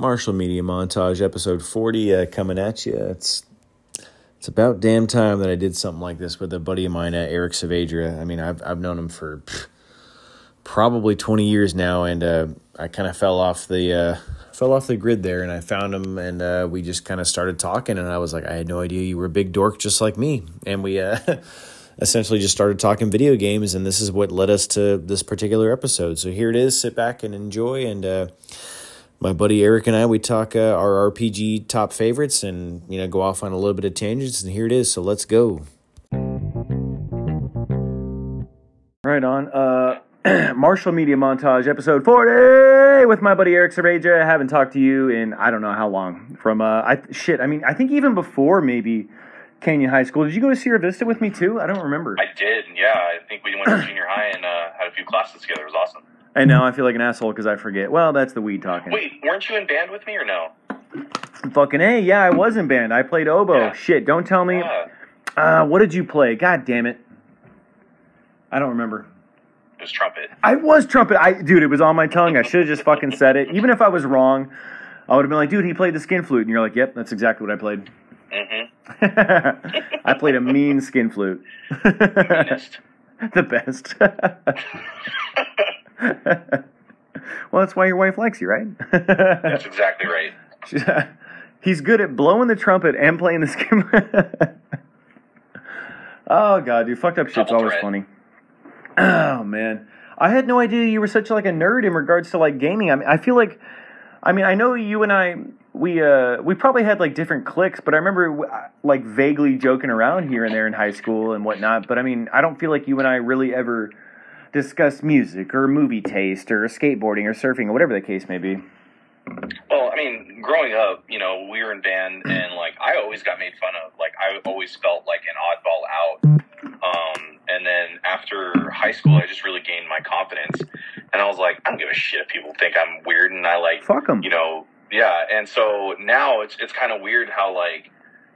Marshall Media Montage, episode 40, uh, coming at you. It's it's about damn time that I did something like this with a buddy of mine, uh, Eric Saavedra. I mean, I've, I've known him for pff, probably 20 years now, and uh, I kind of fell off the uh, fell off the grid there, and I found him, and uh, we just kind of started talking, and I was like, I had no idea you were a big dork just like me, and we uh, essentially just started talking video games, and this is what led us to this particular episode. So here it is. Sit back and enjoy, and my buddy Eric and I we talk uh, our RPG top favorites and you know go off on a little bit of tangents and here it is so let's go. Right on. Uh Marshall Media Montage episode 40 with my buddy Eric Saavedra. I haven't talked to you in I don't know how long. From uh I shit, I mean I think even before maybe Canyon High School. Did you go to Sierra Vista with me too? I don't remember. I did. Yeah, I think we went to junior high and uh, had a few classes together. It was awesome. And now I feel like an asshole because I forget. Well, that's the weed talking. Wait, weren't you in band with me or no? Fucking A, yeah, I was in band. I played oboe. Yeah. Shit, don't tell me. Yeah, Uh, what did you play? God damn it. I don't remember. it was trumpet. I was trumpet. I dude, it was on my tongue. I should have just fucking said it. Even if I was wrong, I would have been like, dude, he played the skin flute, and you're like, yep, that's exactly what I played. Mm-hmm. I played a mean skin flute. Meanest. the best. well, that's why your wife likes you, right? That's exactly right. He's good at blowing the trumpet and playing the skimmer. oh god, dude, fucked up shit's Double always funny. Oh man, I had no idea you were such like a nerd in regards to like gaming. I mean, I feel like, I mean, I know you and I. We uh we probably had like different cliques, but I remember uh, like vaguely joking around here and there in high school and whatnot. But I mean, I don't feel like you and I really ever discussed music or movie taste or skateboarding or surfing or whatever the case may be. Well, I mean, growing up, you know, we were in band, and like I always got made fun of. Like I always felt like an oddball out. Um, and then after high school, I just really gained my confidence, and I was like, I don't give a shit if people think I'm weird, and I like, Fuck 'em. you know, yeah. And so now it's it's kind of weird how like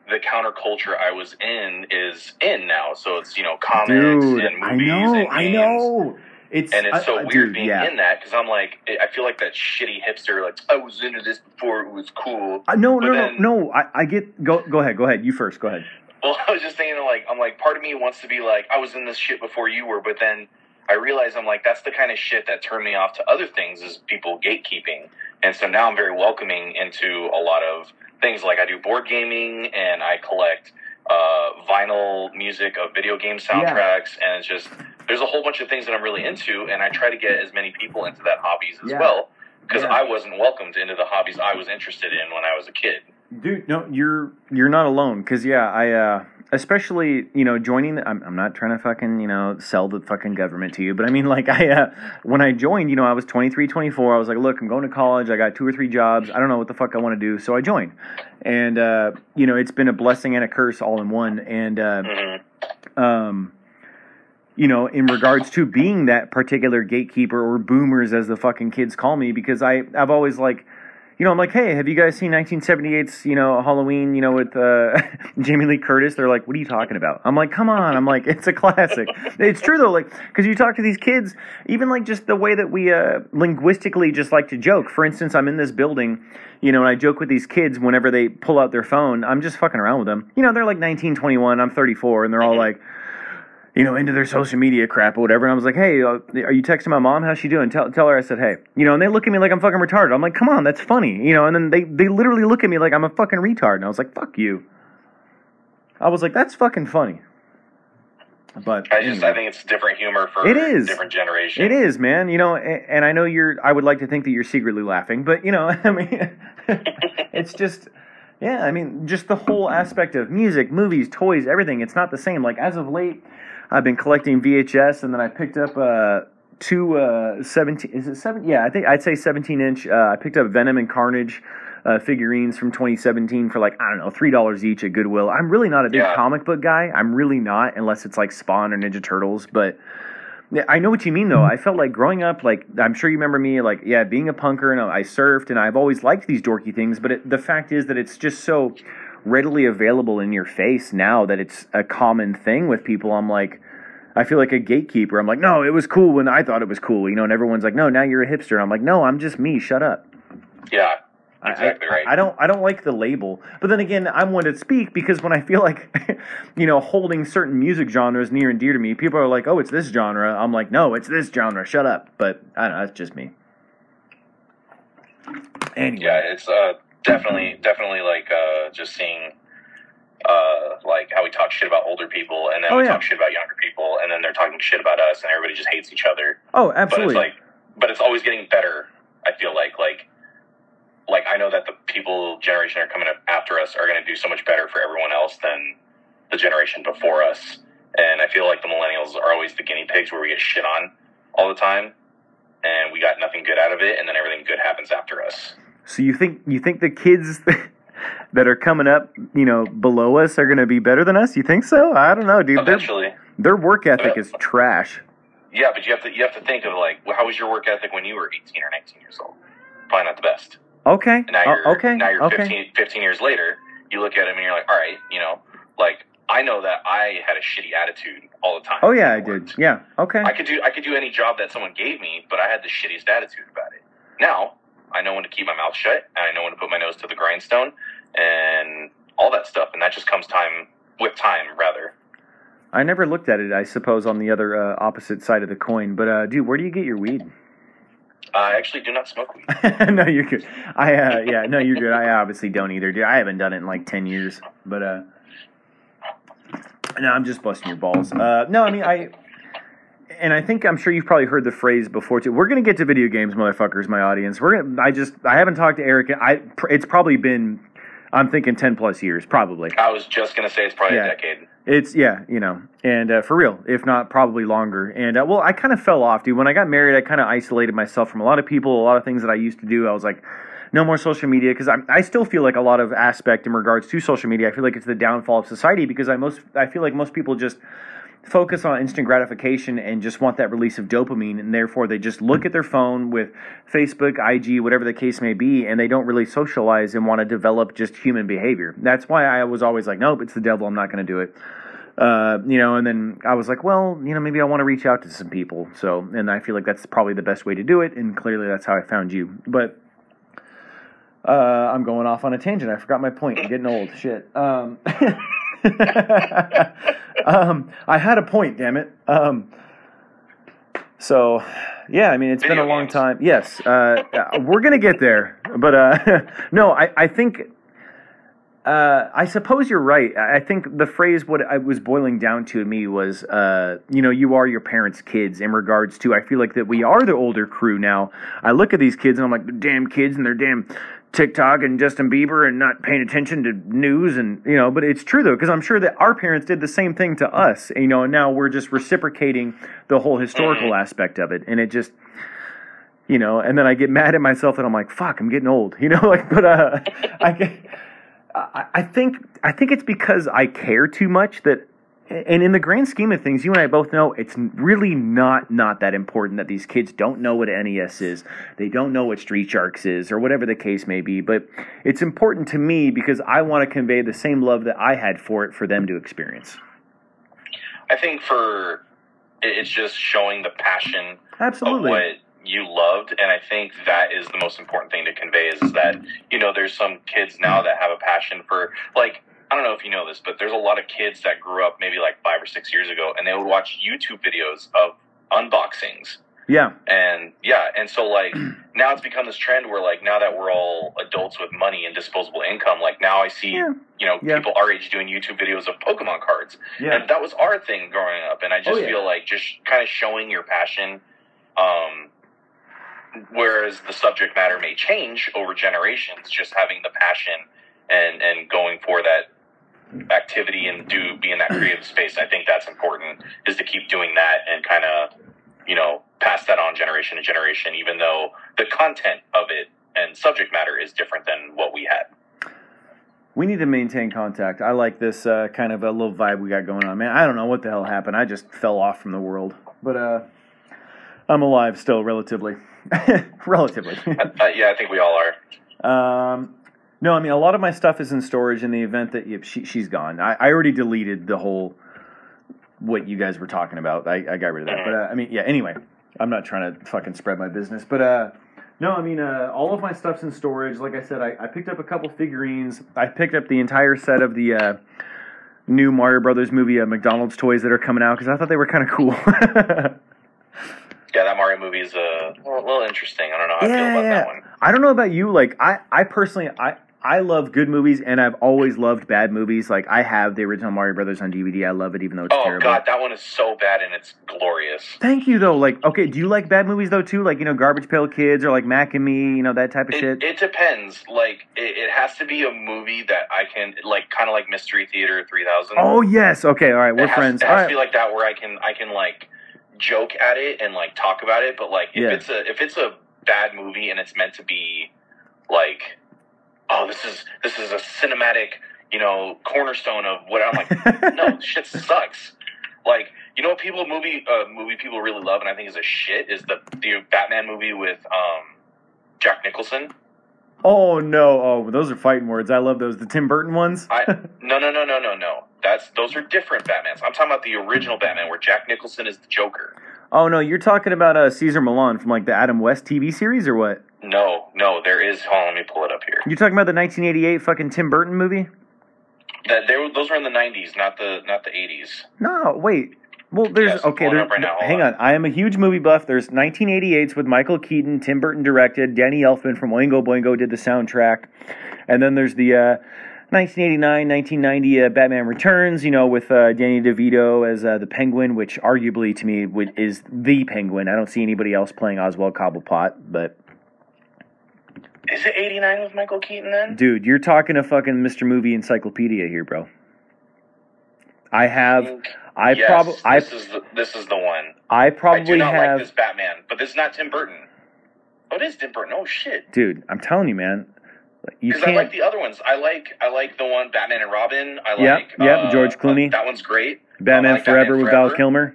the counterculture I was in is in now. So it's you know comics Dude, and movies I know, and I know. It's And it's I- so I- weird dude, being yeah. in that because I'm like, I feel like that shitty hipster. Like, I was into this before it was cool. Uh, no, no, then- no, no. I, I get. Go, go ahead. Go ahead. You first. Go ahead. Well, I was just thinking, like, I'm like, part of me wants to be like, I was in this shit before you were, but then I realize I'm like, that's the kind of shit that turned me off to other things is people gatekeeping. And so now I'm very welcoming into a lot of things. Like, I do board gaming and I collect uh, vinyl music of video game soundtracks, and it's just there's a whole bunch of things that I'm really into, and I try to get as many people into that hobbies as Yeah. well. Because Yeah. I wasn't welcomed into the hobbies I was interested in when I was a kid. Dude, no, you're you're not alone. Cause yeah, I uh, especially you know joining. The, I'm I'm not trying to fucking you know sell the fucking government to you, but I mean like I uh, when I joined, you know, I was 23, 24. I was like, look, I'm going to college. I got two or three jobs. I don't know what the fuck I want to do, so I joined. And uh, you know, it's been a blessing and a curse all in one. And uh, hmm um, you know, in regards to being that particular gatekeeper or boomers, as the fucking kids call me, because I I've always like, you know, I'm like, hey, have you guys seen 1978's you know Halloween, you know, with uh, Jamie Lee Curtis? They're like, what are you talking about? I'm like, come on, I'm like, it's a classic. it's true though, like, because you talk to these kids, even like just the way that we uh, linguistically just like to joke. For instance, I'm in this building. You know, and I joke with these kids whenever they pull out their phone. I'm just fucking around with them. You know, they're like 19, 21. I'm 34, and they're all like, you know, into their social media crap or whatever. And I was like, hey, uh, are you texting my mom? How's she doing? Tell, tell her I said, hey. You know, and they look at me like I'm fucking retarded. I'm like, come on, that's funny. You know, and then they, they literally look at me like I'm a fucking retard. And I was like, fuck you. I was like, that's fucking funny. But I just anyway. I think it's different humor for It is. different generations. It is, man. You know, and, and I know you're. I would like to think that you're secretly laughing, but you know, I mean, it's just, yeah. I mean, just the whole aspect of music, movies, toys, everything. It's not the same. Like as of late, I've been collecting VHS, and then I picked up uh, two uh, seventeen. Is it seven? Yeah, I think I'd say seventeen inch. Uh, I picked up Venom and Carnage. Uh, figurines from 2017 for like I don't know three dollars each at Goodwill. I'm really not a big Yeah. comic book guy. I'm really not unless it's like Spawn or Ninja Turtles. But I know what you mean though. I felt like growing up, like I'm sure you remember me, like yeah, being a punker and I surfed and I've always liked these dorky things. But it, the fact is that it's just so readily available in your face now that it's a common thing with people. I'm like. I feel like a gatekeeper. I'm like, no, it was cool when I thought it was cool, you know. And everyone's like, no, now you're a hipster. I'm like, no, I'm just me. Shut up. Yeah. I- Exactly I, right. I don't I don't like the label. But then again, I'm one to speak because when I feel like you know, holding certain music genres near and dear to me, people are like, "Oh, it's this genre." I'm like, "No, it's this genre. Shut up." But I don't know, that's just me. Anyway. Yeah, it's uh, definitely, definitely like uh, just seeing uh, like how we talk shit about older people, and then Oh, we yeah. talk shit about younger people, and then they're talking shit about us, and everybody just hates each other. Oh, But absolutely. it's like, but it's always getting better. I feel like, like, like I know that the people generation that are coming up after us are going to do so much better for everyone else than the generation before us. And I feel like the millennials are always the guinea pigs where we get shit on all the time, and we got nothing good out of it, and then everything good happens after us. So you think you think the kids that are coming up, you know, below us are going to be better than us? You think so? I don't know, dude. Their, Eventually, their work ethic is uh, trash. yeah, but you have to you have to think of like, how was your work ethic when you were 18 or 19 years old? Probably not the best. Okay. And now Oh, you're okay. now you're okay. 15, 15 years later. You look at him and you're like, all right, you know, like I know that I had a shitty attitude all the time. Oh yeah, I did. Yeah. Okay. I could do I could do any job that someone gave me, but I had the shittiest attitude about it. Now I know when to keep my mouth shut, and I know when to put my nose to the grindstone, and all that stuff. And that just comes time with time, rather. I never looked at it. I suppose on the other uh, opposite side of the coin. But uh, dude, where do you get your weed? I actually do not smoke weed. no, you're good. I uh, yeah, no, you're good. I obviously don't either, dude. I haven't done it in like ten years. But uh, no, I'm just busting your balls. Uh, no, I mean I. And I think I'm sure you've probably heard the phrase before too. We're gonna get to video games, motherfuckers. My audience. We're gonna. I just. I haven't talked to Eric. I. It's probably been. I'm thinking ten plus years, probably. I was just gonna say it's probably Yeah. a decade. It's yeah, you know, and uh, for real, if not probably longer. And uh, well, I kind of fell off, dude. When I got married, I kind of isolated myself from a lot of people, a lot of things that I used to do. I was like, no more social media because I I still feel like a lot of aspect in regards to social media. I feel like it's the downfall of society because I most I feel like most people just focus on instant gratification and just want that release of dopamine and therefore they just look at their phone with Facebook, IG, whatever the case may be and they don't really socialize and want to develop just human behavior. That's why I was always like, nope, it's the devil, I'm not going to do it. Uh, you know, and then I was like, well, you know, maybe I want to reach out to some people. So, and I feel like that's probably the best way to do it and clearly that's how I found you. But uh, I'm going off on a tangent. I forgot my point. I'm getting old. Shit. Um, um, I had a point, damn it. Um, so, yeah, I mean, it's been a long games. time. Yes, uh, we're gonna get there, but uh, no, I, I think. Uh, I suppose you're right. I I think the phrase what I was boiling down to me was, uh, you know, you are your parents' kids in regards to. I feel like that we are the older crew now. I look at these kids and I'm like, damn kids and they're damn TikTok and Justin Bieber and not paying attention to news and you know. But it's true though because I'm sure that our parents did the same thing to us. You know, and now we're just reciprocating the whole historical aspect of it, and it just you know, and then I get mad at myself and I'm like, fuck, I'm getting old, you know, like, but, uh, I, I think, I think it's because I care too much that, and in the grand scheme of things, you and I both know it's really not, not that important that these kids don't know what NES is. They don't know what Street Sharks is or whatever the case may be, but it's important to me because I want to convey the same love that I had for it for them to experience. I think for it's just showing the passion Absolutely. of what you loved, and I think that is the most important thing to convey is that you know there's some kids now that have a passion for like I don't know if you know this, but there's a lot of kids that grew up maybe like five or six years ago, and they would watch YouTube videos of unboxings. Yeah. And yeah, and so like now it's become this trend where like now that we're all adults with money and disposable income, like now I see Yeah. you know Yeah. people our age doing YouTube videos of Pokemon cards, Yeah. and that was our thing growing up. And I just Oh, yeah. feel like just kind of showing your passion, um, whereas the subject matter may change over generations, just having the passion and and going for that activity and do be in that creative space. I think that's important is to keep doing that and kind of you know pass that on generation to generation, even though the content of it and subject matter is different than what we had. We need to maintain contact. I like this uh, kind of a little vibe we got going on, man. I don't know what the hell happened. I just fell off from the world, but uh, I'm alive still, relatively. relatively. Uh, yeah, I think we all are. um, no, I mean a lot of my stuff is in storage in the event that yep, she, she's gone. I, I already deleted the whole what you guys were talking about. I, I got rid of that. But uh, I mean, yeah. Anyway, I'm not trying to fucking spread my business, but uh, No, I mean, uh, all of my stuff's in storage. Like I said, I, I picked up a couple figurines. I picked up the entire set of the uh, new Mario Brothers movie uh, McDonald's toys that are coming out because I thought they were kind of cool. Yeah, that Mario movie is uh, a little, interesting. I don't know how I feel yeah, about yeah. that one. I don't know about you. Like, I, I personally, I, I love good movies, and I've always loved bad movies. Like, I have the original Mario Brothers on DVD. I love it, even though it's terrible. Oh god, that one is so bad and it's glorious. Thank you, though. Like, okay, do you like bad movies though too? Like, you know, Garbage Pail Kids or like Mac and Me, you know, that type of shit. It, it depends. Like it, it has to be a movie that I can like, kind of like Mystery Theater three thousand. oh yes, okay, all right, we're it has, friends. It All has right. to be like that where I can I can like joke at it and like talk about it. But like if Yeah. it's a if it's a bad movie and it's meant to be like, oh this is this is a cinematic you know cornerstone of what I'm like. no, shit sucks. Like, you know what people movie uh, movie people really love and I think is a shit is the the Batman movie with um Jack Nicholson. Oh no! Oh, those are fighting words. I love those. The Tim Burton ones. I no no no no no no. That's those are different Batmans. I'm talking about the original Batman where Jack Nicholson is the Joker. oh no, you're talking about uh, Caesar Milan from like the Adam West TV series or what? No, no, there is. Hold on, let me pull it up here. You talking about the 1988 fucking Tim Burton movie? That they were, those were in the '90s, not the not the '80s. No, wait. Well, there's Yes, okay. pulling There, right. Hang on. on. I am a huge movie buff. There's 1988s with Michael Keaton, Tim Burton directed. Danny Elfman from Oingo Boingo did the soundtrack, and then there's the uh, 1989, 1990 uh, Batman Returns. You know, with uh, Danny DeVito as uh, the Penguin, which arguably to me would, is the Penguin. I don't see anybody else playing Oswald Cobblepot, but Is it '89 with Michael Keaton then? dude, you're talking a fucking Mr. Movie Encyclopedia here, bro. I have, I yes, probably, this is the, this is the one. I I do probably not have. like this Batman, but this is not Tim Burton. Oh, it is Tim Burton. Oh shit. dude i'm telling you man you Because I like the other ones. I like I like the one Batman and Robin. I like yep, uh, George Clooney. That one's great. batman like forever Batman with val kilmer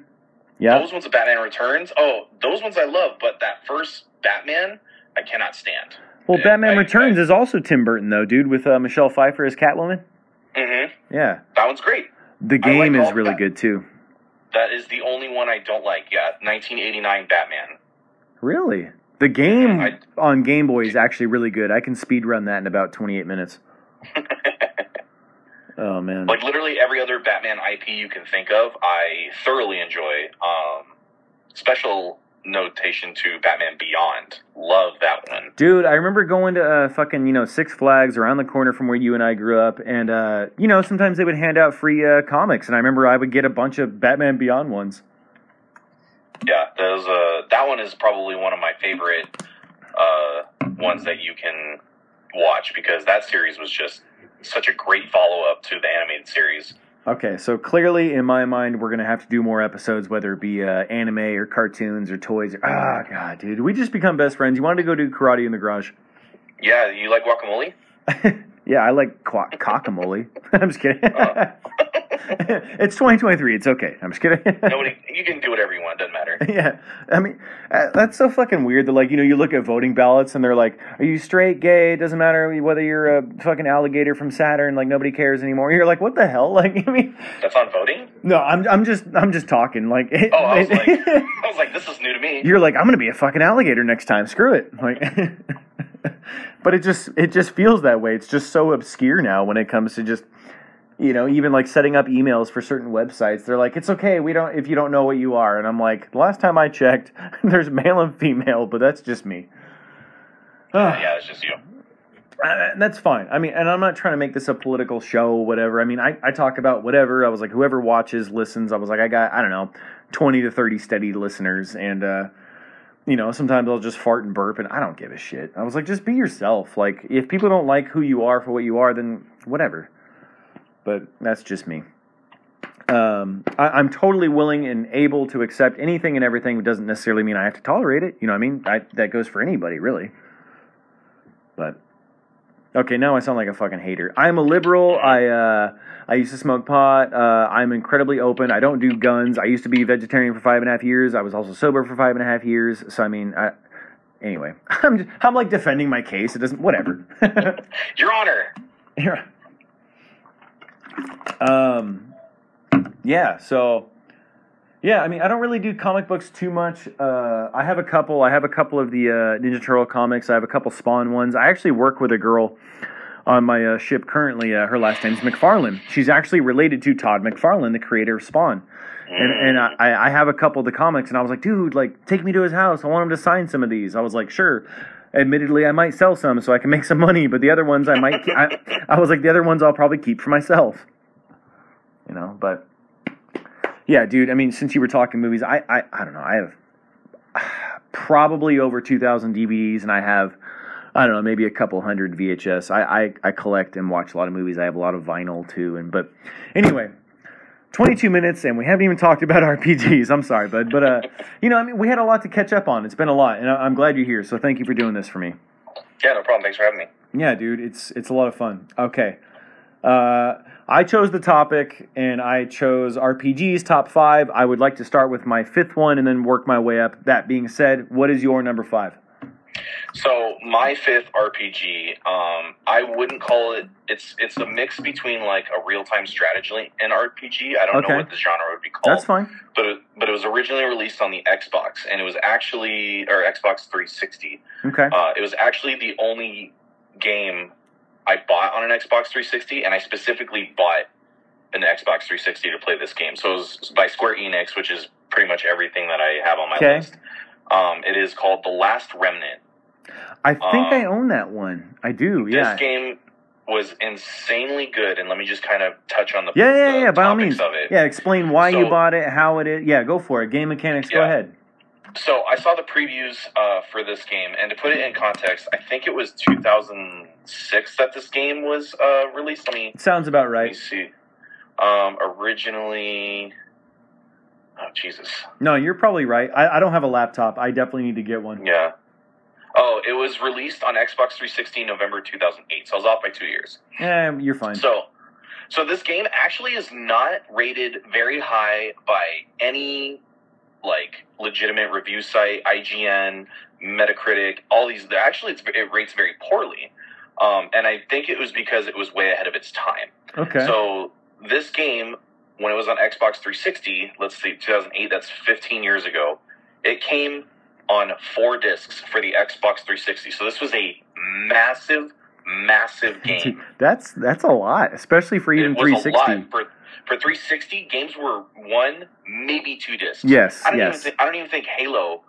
yeah Those ones of Batman Returns. Oh, those ones I love, but that first Batman I cannot stand. Well Yeah, batman I- returns I- is also tim burton though dude with uh, michelle pfeiffer as catwoman Mm-hmm. yeah That one's great. the I like game is really that. good too That is the only one I don't like. Yeah, 1989 Batman. really the game I- on game boy is actually really good i can speed run that in about 28 minutes oh man Like literally every other Batman IP you can think of, I thoroughly enjoy. Um, special notation to Batman Beyond. Love that one. Dude, I remember going to uh, fucking you know Six Flags around the corner from where you and I grew up, and uh, you know sometimes they would hand out free uh, comics, and I remember I would get a bunch of Batman Beyond ones. Yeah, those. Uh, that one is probably one of my favorite uh, ones that you can watch because that series was just such a great follow up to the animated series. Okay, so clearly in my mind we're gonna have to do more episodes, whether it be uh, anime or cartoons or toys. Or, ah, god, dude, we just become best friends. You wanted to go do karate in the garage? Yeah, you like guacamole? yeah, I like qua- cockamole. I'm just kidding. Oh. it's 2023. It's okay. I'm just kidding. Nobody, you can do whatever you want. Doesn't matter. yeah, I mean uh, that's so fucking weird. That like you know you look at voting ballots and they're like, are you straight, gay? It doesn't matter whether you're a fucking alligator from Saturn. Like nobody cares anymore. You're like, what the hell? Like I mean, That's on voting. no, I'm I'm just I'm just talking. Like, it, Oh, I was it- like, I was like, this is new to me. you're like, I'm gonna be a fucking alligator next time. Screw it. Like, but it just it just feels that way. It's just so obscure now when it comes to just you know even like setting up emails for certain websites. They're like, it's okay. We don't if you don't know what you are. And I'm like, the last time I checked, there's male and female, but that's just me. yeah, it's just you. Uh, that's fine. I mean, and I'm not trying to make this a political show, or whatever. I mean, I, I talk about whatever. I was like, whoever watches, listens. I was like, I got, I don't know, 20 to 30 steady listeners. And, uh, you know, sometimes I'll just fart and burp, and I don't give a shit. I was like, just be yourself. Like, if people don't like who you are for what you are, then whatever. But that's just me. Um, I, I'm totally willing and able to accept anything and everything. It doesn't necessarily mean I have to tolerate it. You know what I mean? I, that goes for anybody, really. But Okay, now I sound like a fucking hater. I'm a liberal. I uh, I used to smoke pot. Uh, I'm incredibly open. I don't do guns. I used to be vegetarian for five and a half years. I was also sober for five and a half years. So I mean, I, anyway, I'm just, I'm like defending my case. It doesn't whatever. Your Honor. Um, yeah. So Yeah, I mean, I don't really do comic books too much. Uh, I have a couple. I have a couple of the uh, Ninja Turtle comics. I have a couple Spawn ones. I actually work with a girl on my uh, ship currently. Uh, her last name's McFarlane. She's actually related to Todd McFarlane, the creator of Spawn. And, and I, I have a couple of the comics, and I was like, dude, like, take me to his house. I want him to sign some of these. I was like, sure. Admittedly, I might sell some so I can make some money, but the other ones I might. I, I was like, the other ones I'll probably keep for myself. You know, but yeah, dude. I mean, since you were talking movies, I I, I don't know. I have probably over two thousand DVDs, and I have I don't know maybe a couple hundred VHS. I, I I collect and watch a lot of movies. I have a lot of vinyl too. And but anyway, 22 minutes and we haven't even talked about RPGs. I'm sorry, bud. But, uh, you know, I mean, we had a lot to catch up on. It's been a lot, and I- I'm glad you're here. So thank you for doing this for me. Yeah, no problem. Thanks for having me. Yeah, dude, it's it's a lot of fun. Okay. Uh, I chose the topic and I chose RPGs top five. I would like to start with my fifth one and then work my way up. That being said, what is your number five? So my fifth RPG, um, I wouldn't call it. It's it's a mix between like a real time strategy and RPG. I don't Okay. know what the genre would be called. That's fine. But it, but it was originally released on the Xbox, and it was actually or Xbox 360. Okay. Uh, it was actually the only game I bought on an Xbox 360, and I specifically bought an Xbox 360 to play this game. So it was by Square Enix, which is pretty much everything that I have on my Okay. list. Um, it is called The Last Remnant. I think um, I own that one. I do. Yeah. This game was insanely good, and let me just kind of touch on the Yeah, yeah, the yeah. By all means. of it. Yeah. Explain why you bought it, how it is. Yeah, go for it. Game mechanics. Go ahead. So I saw the previews uh, for this game, and to put it in context, I think it was 2006 that this game was uh, released. Let me Sounds about right. let me see. Um, originally, oh Jesus, No, you're probably right. I, I don't have a laptop. I definitely need to get one. yeah. Oh, it was released on Xbox 360 November 2008, so I was off by two years. Yeah, you're fine. So, so this game actually is not rated very high by any like legitimate review site, IGN, Metacritic, all these. Actually, it's, it rates very poorly, um, and I think it was because it was way ahead of its time. okay. So this game, when it was on Xbox 360, let's see, 2008. That's 15 years ago. It came on four discs for the Xbox 360. So this was a massive, massive game. that's that's a lot, especially for even it was a 360. lot for for 360. Games were one, maybe two discs. Yes, I don't yes. even think I don't even think Halo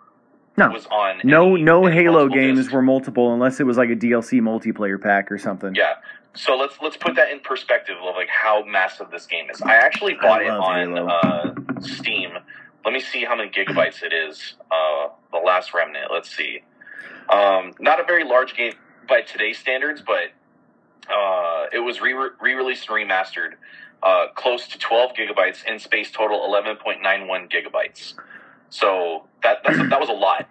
No. was on. No, any- no any Halo games discs. were multiple unless it was like a DLC multiplayer pack or something. Yeah. So let's let's put that in perspective of like how massive this game is. I actually bought it on uh, Steam. Let me see how many gigabytes it is. Uh, the Last Remnant. Let's see. Um, not a very large game by today's standards, but uh, it was re released and remastered. Uh, close to 12 gigabytes in space total 11.91 gigabytes. So that that's that was a lot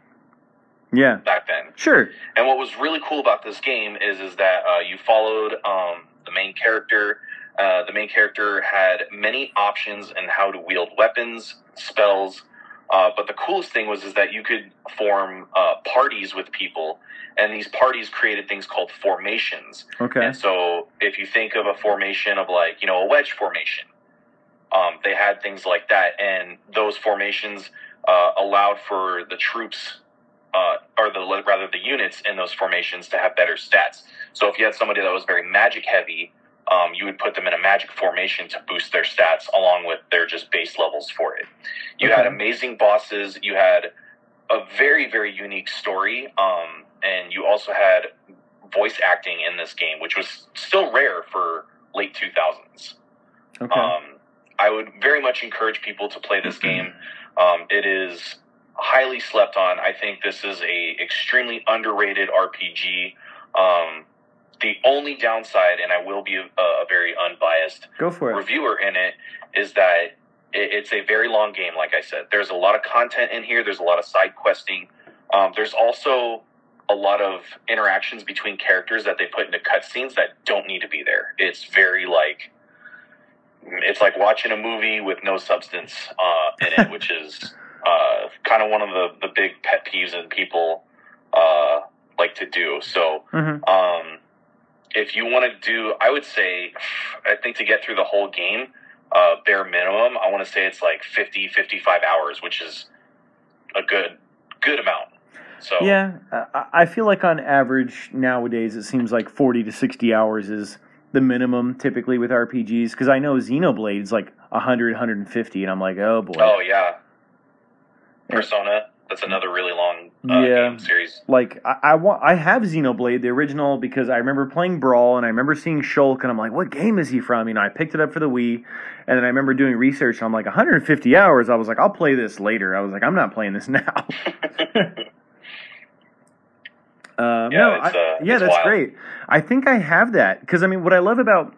Yeah, back then. sure. And what was really cool about this game is is that uh, you followed um, the main character. Uh, the main character had many options in how to wield weapons, spells. Uh, but the coolest thing was is that you could form uh, parties with people, and these parties created things called formations. Okay. And so, if you think of a formation of like you know a wedge formation, um, they had things like that, and those formations uh, allowed for the troops, uh, or the rather the units in those formations to have better stats. So if you had somebody that was very magic heavy, um, you would put them in a magic formation to boost their stats along with their just base levels for it. You had amazing bosses. You had a very very unique story, um, and you also had voice acting in this game, which was still rare for late two thousands. Okay. Um, I would very much encourage people to play this game. Um, it is highly slept on. I think this is a extremely underrated RPG. Um, the only downside, and I will be a, a very unbiased reviewer in it, is that it, it's a very long game. Like I said, there's a lot of content in here. There's a lot of side questing. Um, there's also a lot of interactions between characters that they put into cutscenes that don't need to be there. It's very like it's like watching a movie with no substance uh, in it, which is uh, kind of one of the, the big pet peeves that people uh, like to do. So hmm um, if you want to do, I would say, I think to get through the whole game, uh, bare minimum, I want to say it's like 50, 55 hours, which is a good good amount. So Yeah, I, feel like on average nowadays it seems like 40 to 60 hours is the minimum typically with RPGs because I know Xenoblade is like 100, 150, and I'm like, oh boy. Oh yeah, Persona. That's another really long uh, Yeah. game series. Like I, I want, I have Xenoblade, the original, because I remember playing Brawl and I remember seeing Shulk, and I'm like, what game is he from? You know, I picked it up for the Wii, and then I remember doing research. And I'm like, 150 hours. I was like, I'll play this later. I was like, I'm not playing this now. Um, Yeah, no, I- uh, yeah, that's wild. great. I think I have that because I mean, what I love about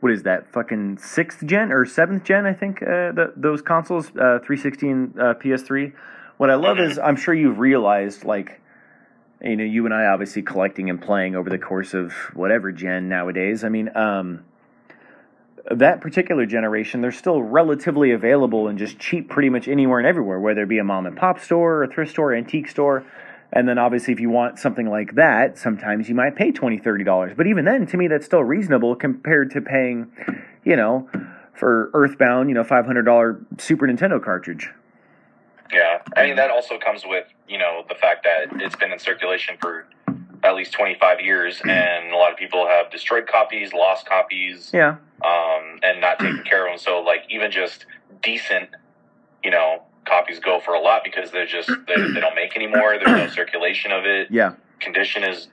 what is that fucking sixth gen or seventh gen? I think uh, the, those consoles, uh, 360 and uh, PS3. What I love is I'm sure you've realized like. You know, you and I obviously collecting and playing over the course of whatever gen nowadays. I mean, um, that particular generation, they're still relatively available and just cheap pretty much anywhere and everywhere, whether it be a mom and pop store, or a thrift store, antique store. And then obviously, if you want something like that, sometimes you might pay $20, $30. But even then, to me, that's still reasonable compared to paying, you know, for Earthbound, you know, $500 Super Nintendo cartridge. Yeah, I mean that also comes with you know the fact that it's been in circulation for at least 25 years, and a lot of people have destroyed copies, lost copies, Yeah. um, and not taken care of them. So like even just decent, you know, copies go for a lot because they're just they, they don't make anymore. There's no circulation of it. Yeah. Condition is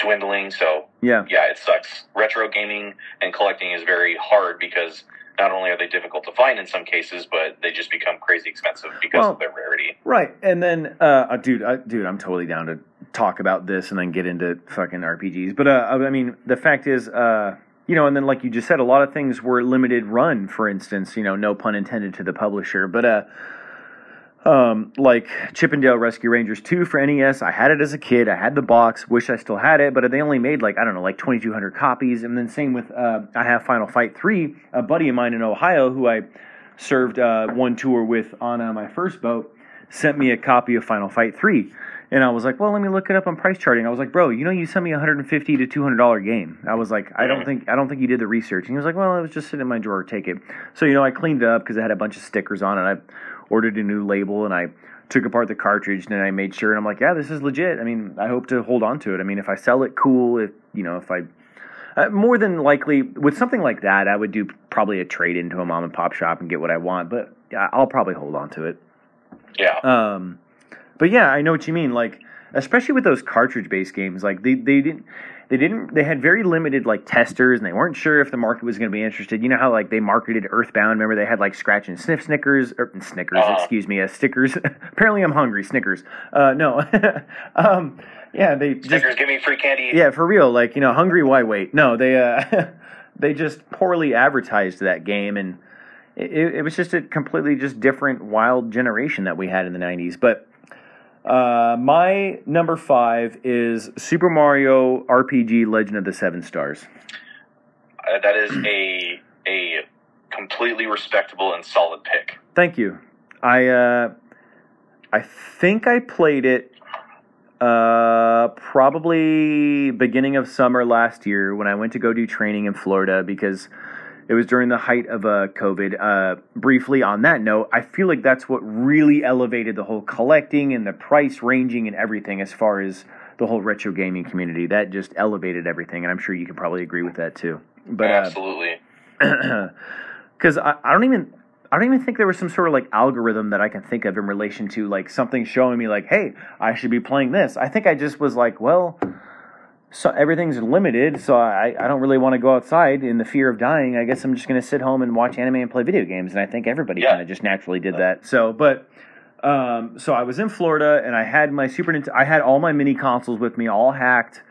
dwindling. So Yeah. yeah, it sucks. Retro gaming and collecting is very hard because not only are they difficult to find in some cases, but they just become crazy expensive because Well, of their rarity. Right, and then, uh, uh, dude, I, dude, I'm totally down to talk about this and then get into fucking RPGs. But uh, I mean, the fact is, uh, you know, and then like you just said, a lot of things were limited run. For instance, you know, no pun intended to the publisher, but uh, um, like Chip 'n Dale Rescue Rangers 2 for NES. I had it as a kid. I had the box. Wish I still had it, but they only made like I don't know, like 2,200 copies. And then same with uh, I have Final Fight 3. A buddy of mine in Ohio who I served uh, one tour with on uh, my first boat sent me a copy of Final Fight 3. And I was like, well, let me look it up on PriceCharting. I was like, bro, you know, you sent me a 150 to 200 dollar game. I was like, I don't think, I don't think you did the research. And he was like, well, it was just sitting in my drawer. Take it. So you know, I cleaned it up because it had a bunch of stickers on it. I ordered a new label and I took apart the cartridge and I made sure. And I'm like, yeah, this is legit. I mean, I hope to hold on to it. I mean, if I sell it, cool. If you know, if I uh, more than likely with something like that, I would do probably a trade into a mom and pop shop and get what I want. But I'll probably hold on to it. Yeah. Um, but yeah, I know what you mean. Like, especially with those cartridge-based games, like they they didn't they didn't they had very limited like testers, and they weren't sure if the market was going to be interested. You know how like they marketed Earthbound? Remember they had like scratch and sniff Snickers or Snickers, Uh-huh. excuse me, uh, stickers. Apparently, I'm hungry. Snickers. Uh, no. um, yeah, they just give me free candy. yeah, for real. Like you know, hungry. Why wait? No, they uh, they just poorly advertised that game, and it, it was just a completely just different, wild generation that we had in the '90s. But uh, my number five is Super Mario RPG: Legend of the Seven Stars. Uh, that is a a completely respectable and solid pick. Thank you. I uh, I think I played it uh, probably beginning of summer last year when I went to go do training in Florida because it was during the height of uh, COVID. Uh, briefly on that note, I feel like that's what really elevated the whole collecting and the price ranging and everything as far as the whole retro gaming community. That just elevated everything, and I'm sure you can probably agree with that too. But uh, Absolutely. because I, I don't even I don't even think there was some sort of like algorithm that I can think of in relation to like something showing me like, hey, I should be playing this. I think I just was like, well, so everything's limited, so I, I don't really want to go outside in the fear of dying. I guess I'm just gonna sit home and watch anime and play video games, and I think everybody Yeah. kind of just naturally did that. So, but. Um, so I was in Florida and I had my Super Nintendo. I had all my mini consoles with me, all hacked,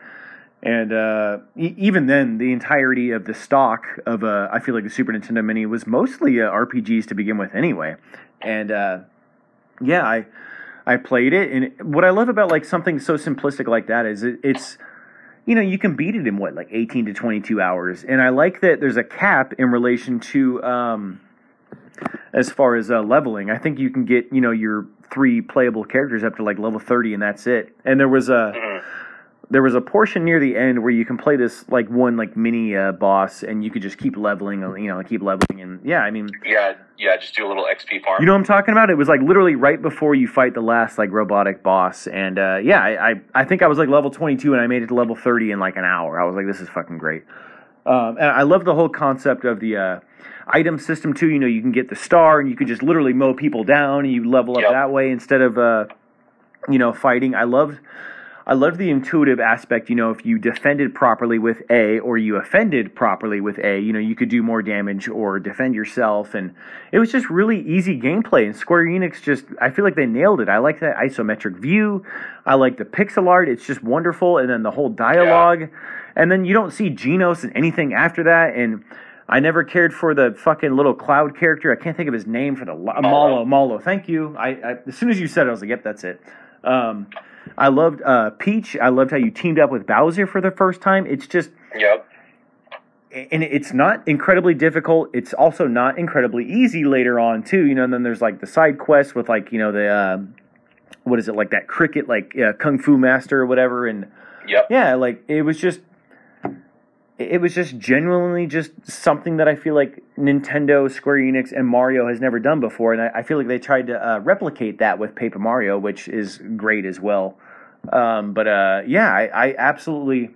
and uh, e- even then, the entirety of the stock of uh, I feel like the Super Nintendo Mini was mostly uh, RPGs to begin with, anyway. And uh, yeah, I I played it, and what I love about like something so simplistic like that is it, it's you know you can beat it in what like eighteen to twenty two hours, and I like that there's a cap in relation to. Um, as far as uh, leveling, I think you can get you know your three playable characters up to like level thirty, and that's it. And there was a Mhm. There was a portion near the end where you can play this like one like mini uh, boss, and you could just keep leveling, uh, you know, keep leveling, and yeah, I mean, Yeah, yeah, just do a little XP farm. you know what I'm talking about? It was like literally right before you fight the last like robotic boss, and uh, yeah, I, I I think I was like level 22, and I made it to level 30 in like an hour. I was like, this is fucking great. Um, and I love the whole concept of the uh, item system too. You know, you can get the star, and you can just literally mow people down, and you level up Yep. that way instead of uh, you know fighting. I loved. I love the intuitive aspect. You know, if you defended properly with A or you offended properly with A, you know, you could do more damage or defend yourself. And it was just really easy gameplay. And Square Enix just, I feel like they nailed it. I like that isometric view. I like the pixel art. It's just wonderful. And then the whole dialogue. And then you don't see Genos and anything after that. And I never cared for the fucking little cloud character. I can't think of his name for the lo- Mallow. Mallow. Thank you. I, I as soon as you said it, I was like, yep, that's it. Um, I loved uh, Peach. I loved how you teamed up with Bowser for the first time. It's just, Yep. and it's not incredibly difficult. It's also not incredibly easy later on too. You know, and then there's like the side quests with like you know the uh, what is it like that cricket like uh, kung fu master or whatever, and Yep. yeah, like it was just it was just genuinely just something that I feel like Nintendo, Square Enix, and Mario has never done before, and I, I feel like they tried to uh, replicate that with Paper Mario, which is great as well. Um, but uh, yeah, I, I absolutely.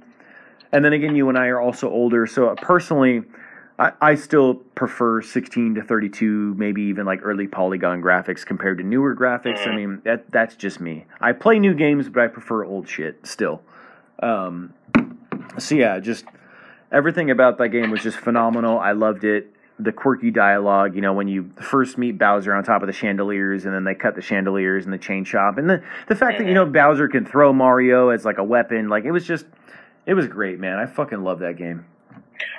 And then again, you and I are also older, so personally, I, I still prefer 16 to 32, maybe even like early polygon graphics compared to newer graphics. I mean, that that's just me. I play new games, but I prefer old shit still. Um, so yeah, just everything about that game was just phenomenal. I loved it. The quirky dialogue, you know, when you first meet Bowser on top of the chandeliers, and then they cut the chandeliers in the chain shop, and the the fact that you know Bowser can throw Mario as like a weapon, like it was just, it was great, man. I fucking love that game.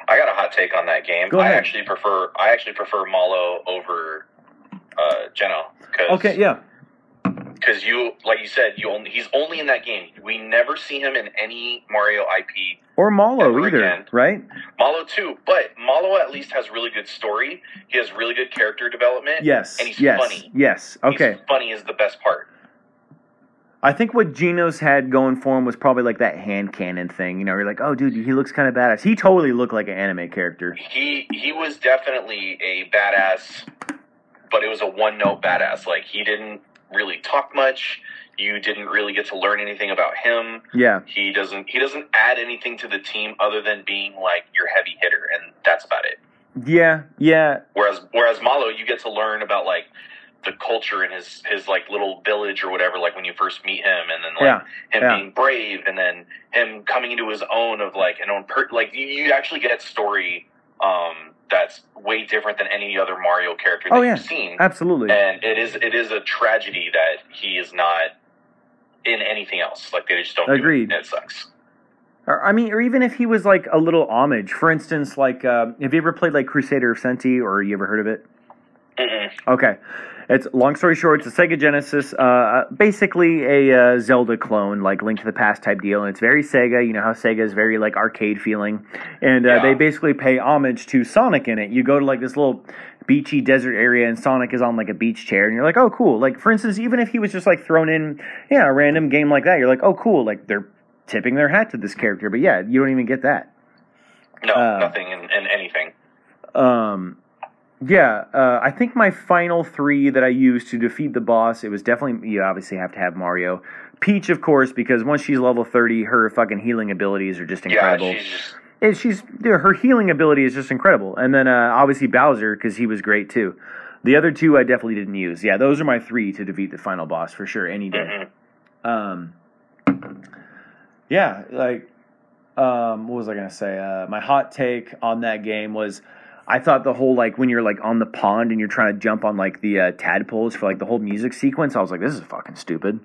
I got a hot take on that game. Go I actually prefer I actually prefer Mallow over uh, Geno. Cause, Okay, yeah, Because you, like you said, you only he's only in that game. We never see him in any Mario IP. or Mallow either, again. right? Mallow too, but Mallow at least has really good story. He has really good character development. Yes, and he's yes, funny. yes. Okay, He's funny is the best part. I think what Geno's had going for him was probably like that hand cannon thing. You know, you're like, oh, dude, he looks kind of badass. He totally looked like an anime character. He he was definitely a badass, but it was a one note badass. Like he didn't really talk much. You didn't really get to learn anything about him. Yeah, He doesn't he doesn't add anything to the team other than being like your heavy hitter, and that's about it. yeah, yeah. Whereas whereas Mallow, you get to learn about like the culture in his his like little village or whatever. Like when you first meet him, and then like Yeah, him yeah. being brave, and then him coming into his own of like an own per like you, you actually get story um, that's way different than any other Mario character that Oh, yeah. you've seen. Absolutely. And it is it is a tragedy that he is not in anything else. Like they just don't. Agreed. Do it. it sucks. Or, I mean, or even if he was like a little homage. For instance, like, uh, have you ever played like Crusader of Centy, or you ever heard of it? Mm-mm. Okay. It's long story short. It's a Sega Genesis, uh, basically a uh, Zelda clone, like Link to the Past type deal, and it's very Sega. You know how Sega is very like arcade feeling, and uh, Yeah. they basically pay homage to Sonic in it. You go to like this little beachy desert area, and Sonic is on like a beach chair, and you're like, oh cool. Like for instance, even if he was just like thrown in, yeah, a random game like that, you're like, oh cool. Like they're tipping their hat to this character, but yeah, you don't even get that. No, Uh, nothing in, in anything. Um, yeah, uh, I think my final three that I used to defeat the boss, it was definitely you obviously have to have Mario, Peach of course because once she's level thirty, her fucking healing abilities are just incredible. Yeah, she's And she's her healing ability is just incredible, and then uh, obviously Bowser because he was great too. The other two I definitely didn't use. Yeah, those are my three to defeat the final boss for sure any day. mhm. Um, yeah, like, um, what was I gonna say? Uh, my hot take on that game was, I thought the whole like when you're like on the pond and you're trying to jump on like the uh, tadpoles for like the whole music sequence, I was like, this is fucking stupid.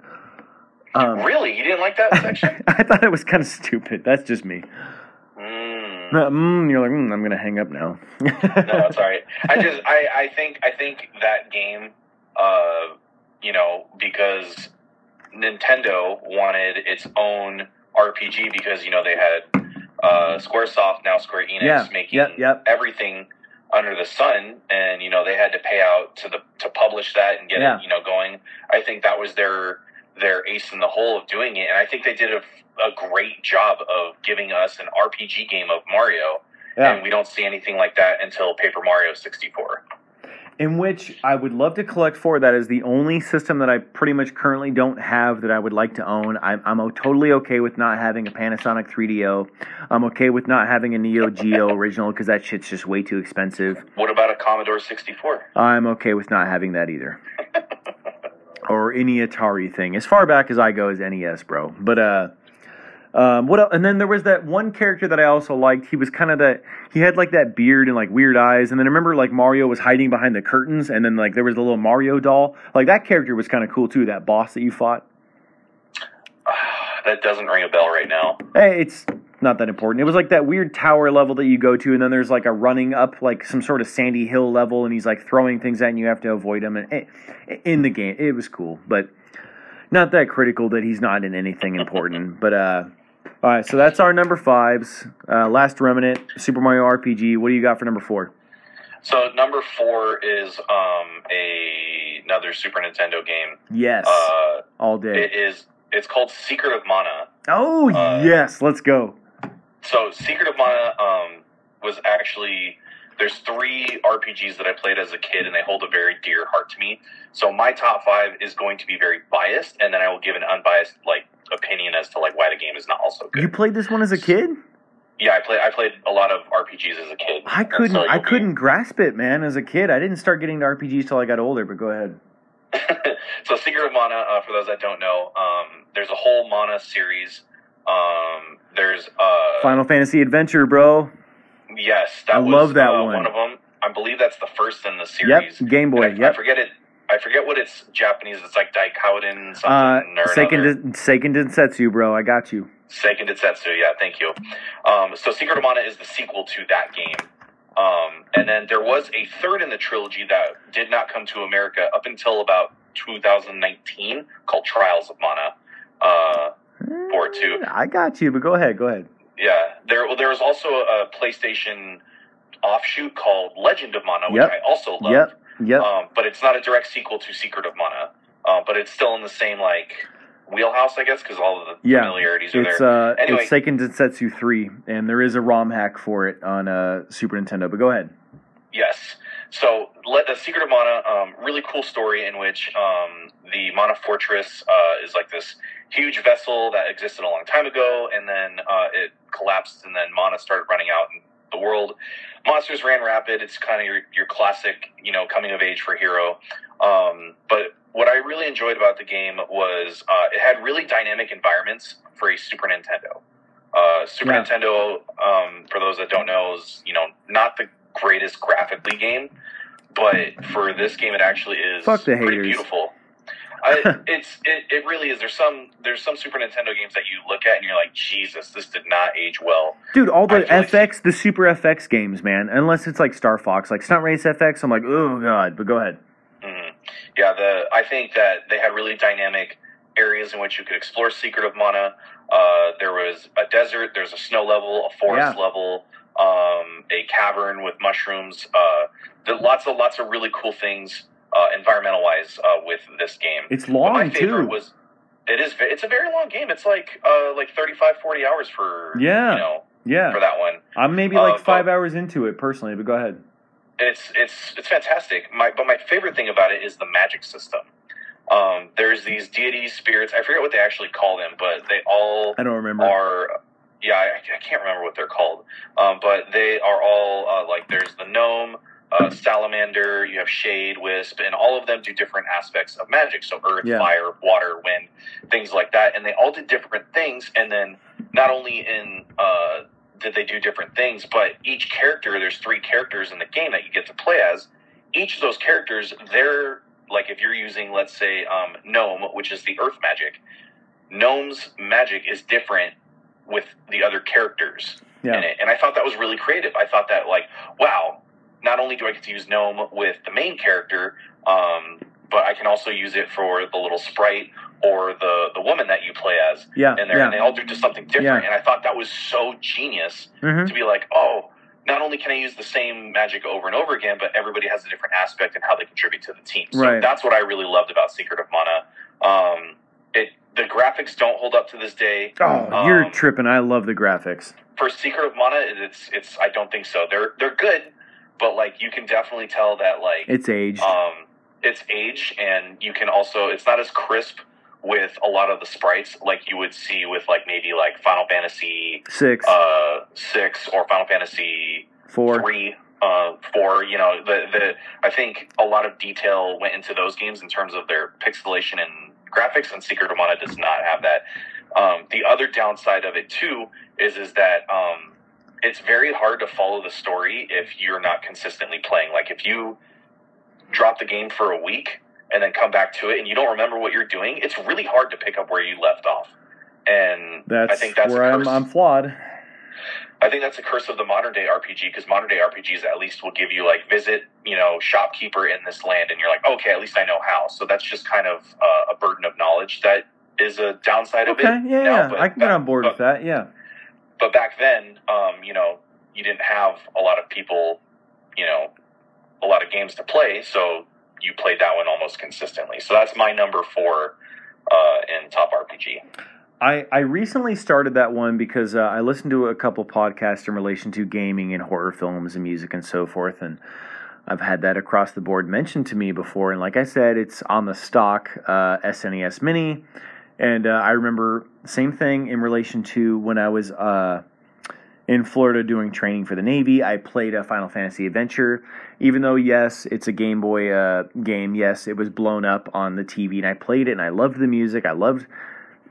Um, really, you didn't like that section? I thought it was kind of stupid. That's just me. mm. Uh, mm, you're like, mm, I'm gonna hang up now. no, it's all right. I just, I, I think, I think that game, uh, you know, because Nintendo wanted its own RPG because you know they had uh, SquareSoft now Square Enix Yeah, making yep, yep. everything under the sun, and you know they had to pay out to the to publish that and get Yeah. it you know going. I think that was their their ace in the hole of doing it, and I think they did a, a great job of giving us an RPG game of Mario, Yeah. and we don't see anything like that until Paper Mario 64. In which I would love to collect for. That is the only system that I pretty much currently don't have that I would like to own. I'm, I'm totally okay with not having a Panasonic 3DO. I'm okay with not having a Neo Geo original because that shit's just way too expensive. What about a Commodore 64? I'm okay with not having that either. or any Atari thing. As far back as I go is NES, bro. But uh um, what else? And then there was that one character that I also liked. He was kind of that. He had like that beard and like weird eyes. And then I remember like Mario was hiding behind the curtains, and then like there was a little Mario doll. Like that character was kind of cool too. That boss that you fought. that doesn't ring a bell right now. Hey, it's not that important. It was like that weird tower level that you go to, and then there's like a running up like some sort of sandy hill level, and he's like throwing things at, and you have to avoid him. And eh, in the game, it was cool, but not that critical that he's not in anything important. but uh, all right, so that's our number fives. Uh, Last Remnant, Super Mario RPG. What do you got for number four? So number four is um, a another Super Nintendo game. Yes, Uh, all day. it is. It's called Secret of Mana. oh uh, yes, let's go. So Secret of Mana um, was actually there's three RPGs that I played as a kid, and they hold a very dear heart to me. So my top five is going to be very biased, and then I will give an unbiased like opinion as to like why the game is not also good. You played this one as a kid? yeah, I play I played a lot of RPGs as a kid. I couldn't. so I you'll be- couldn't grasp it, man. As a kid, I didn't start getting to RPGs till I got older. But go ahead. so Secret of Mana, uh, for those that don't know, um, there's a whole Mana series. Um, there's uh, Final Fantasy Adventure, bro. yes, that I was love that uh, one. of them. I believe that's the first in the series. Yep, Game Boy. I, I Yep. forget it. I forget what it's Japanese. It's like Daikauden something Uh, or Seiken, Densetsu, bro. I got you. Seiken Densetsu. Yeah, thank you. Um, so Secret of Mana is the sequel to that game. Um, and then there was a third in the trilogy that did not come to America up until about 2019 called Trials of Mana. Uh, Four, two. I got you, but go ahead. Go ahead. yeah, there Well, there was also a PlayStation offshoot called Legend of Mana, which Yep. I also love. Yep. Yep. Um, but it's not a direct sequel to Secret of Mana. Uh, but it's still in the same like wheelhouse, I guess, because all of the Yeah, familiarities are it's there. uh, Anyway. it's Seiken Densetsu three, and there is a ROM hack for it on uh, Super Nintendo. But go ahead. Yes. So, let, the Secret of Mana, um, really cool story in which um, the Mana Fortress uh, is like this huge vessel that existed a long time ago, and then uh, it collapsed, and then Mana started running out in the world. Monsters ran rapid. It's kind of your, your classic, you know, coming of age for hero. Um, but what I really enjoyed about the game was uh, it had really dynamic environments for a Super Nintendo. Uh, Super Yeah. Nintendo, um, for those that don't know, is you know not the greatest graphically game, but for this game, it actually is Fuck the pretty haters. beautiful. I, it's it, it really is. There's some there's some Super Nintendo games that you look at and you're like, Jesus, this did not age well. Dude, all the feel like- FX, the Super FX games, man. Unless it's like Star Fox, like Stunt Race FX, I'm like, oh god. But go ahead. Mhm. Yeah, the I think that they had really dynamic areas in which you could explore Secret of Mana. Uh, there was a desert, there's a snow level, a forest Yeah. level, um, a cavern with mushrooms. Uh, there, lots of lots of really cool things, uh, environmental wise, uh, with this game. It's But my long favorite too. was it is it's a very long game. It's like uh, like 35, 40 hours for Yeah. you know yeah, for that one. I'm maybe Uh, like but- five hours into it personally. But go ahead. It's it's it's fantastic. My but my favorite thing about it is the magic system. Um, there's these deities, spirits. I forget what they actually call them, but they all I don't remember. are. Yeah, I, I can't remember what they're called. Um, but they are all uh, like there's the gnome, uh, salamander. You have shade, wisp, and all of them do different aspects of magic. So earth, Yeah. fire, water, wind, things like that. And they all did different things. And then not only in uh, did they do different things, but each character, there's three characters in the game that you get to play as. Each of those characters, they're like if you're using, let's say, um, gnome, which is the earth magic. Gnome's magic is different with the other characters Yeah. in it, and I thought that was really creative. I thought that like, wow, not only do I get to use gnome with the main character, um, but I can also use it for the little sprite or the the woman that you play as Yeah. in there, and they all do just something different. Yeah. And I thought that was so genius hmm to be like, oh, not only can I use the same magic over and over again, but everybody has a different aspect and how they contribute to the team. So Right. that's what I really loved about Secret of Mana. Um, it the graphics don't hold up to this day. Oh, you're Um, tripping. I love the graphics. for Secret of Mana, it's it's I don't think so. They're they're good, but like you can definitely tell that like It's aged. um it's aged and you can also it's not as crisp with a lot of the sprites like you would see with like maybe like Final Fantasy Six, uh six or Final Fantasy four. three, uh, four. You know, the the I think a lot of detail went into those games in terms of their pixelation and graphics, and Secret of Mana does not have that. Um, the other downside of it too is is that um, it's very hard to follow the story if you're not consistently playing. Like if you drop the game for a week and then come back to it and you don't remember what you're doing, it's really hard to pick up where you left off. And That's, I think that's where I'm. I'm flawed. I think that's a curse of the modern day RPG because modern day RPGs at least will give you like visit, you know, shopkeeper in this land, and you're like, okay, at least I know how. So that's just kind of uh, a burden of knowledge that is a downside of Okay, it. yeah, now, yeah. I can get on board but, with that. Yeah. But back then, um, you know, you didn't have a lot of people, you know, a lot of games to play, so you played that one almost consistently. So that's my number four uh, in top RPG. I, I recently started that one because uh, I listened to a couple podcasts in relation to gaming and horror films and music and so forth, and I've had that across the board mentioned to me before. And like I said, it's on the stock uh, SNES Mini, and uh, I remember same thing in relation to when I was uh, in Florida doing training for the Navy. I played a Final Fantasy Adventure, even though yes, it's a Game Boy uh, game. Yes, it was blown up on the TV, and I played it, and I loved the music. I loved.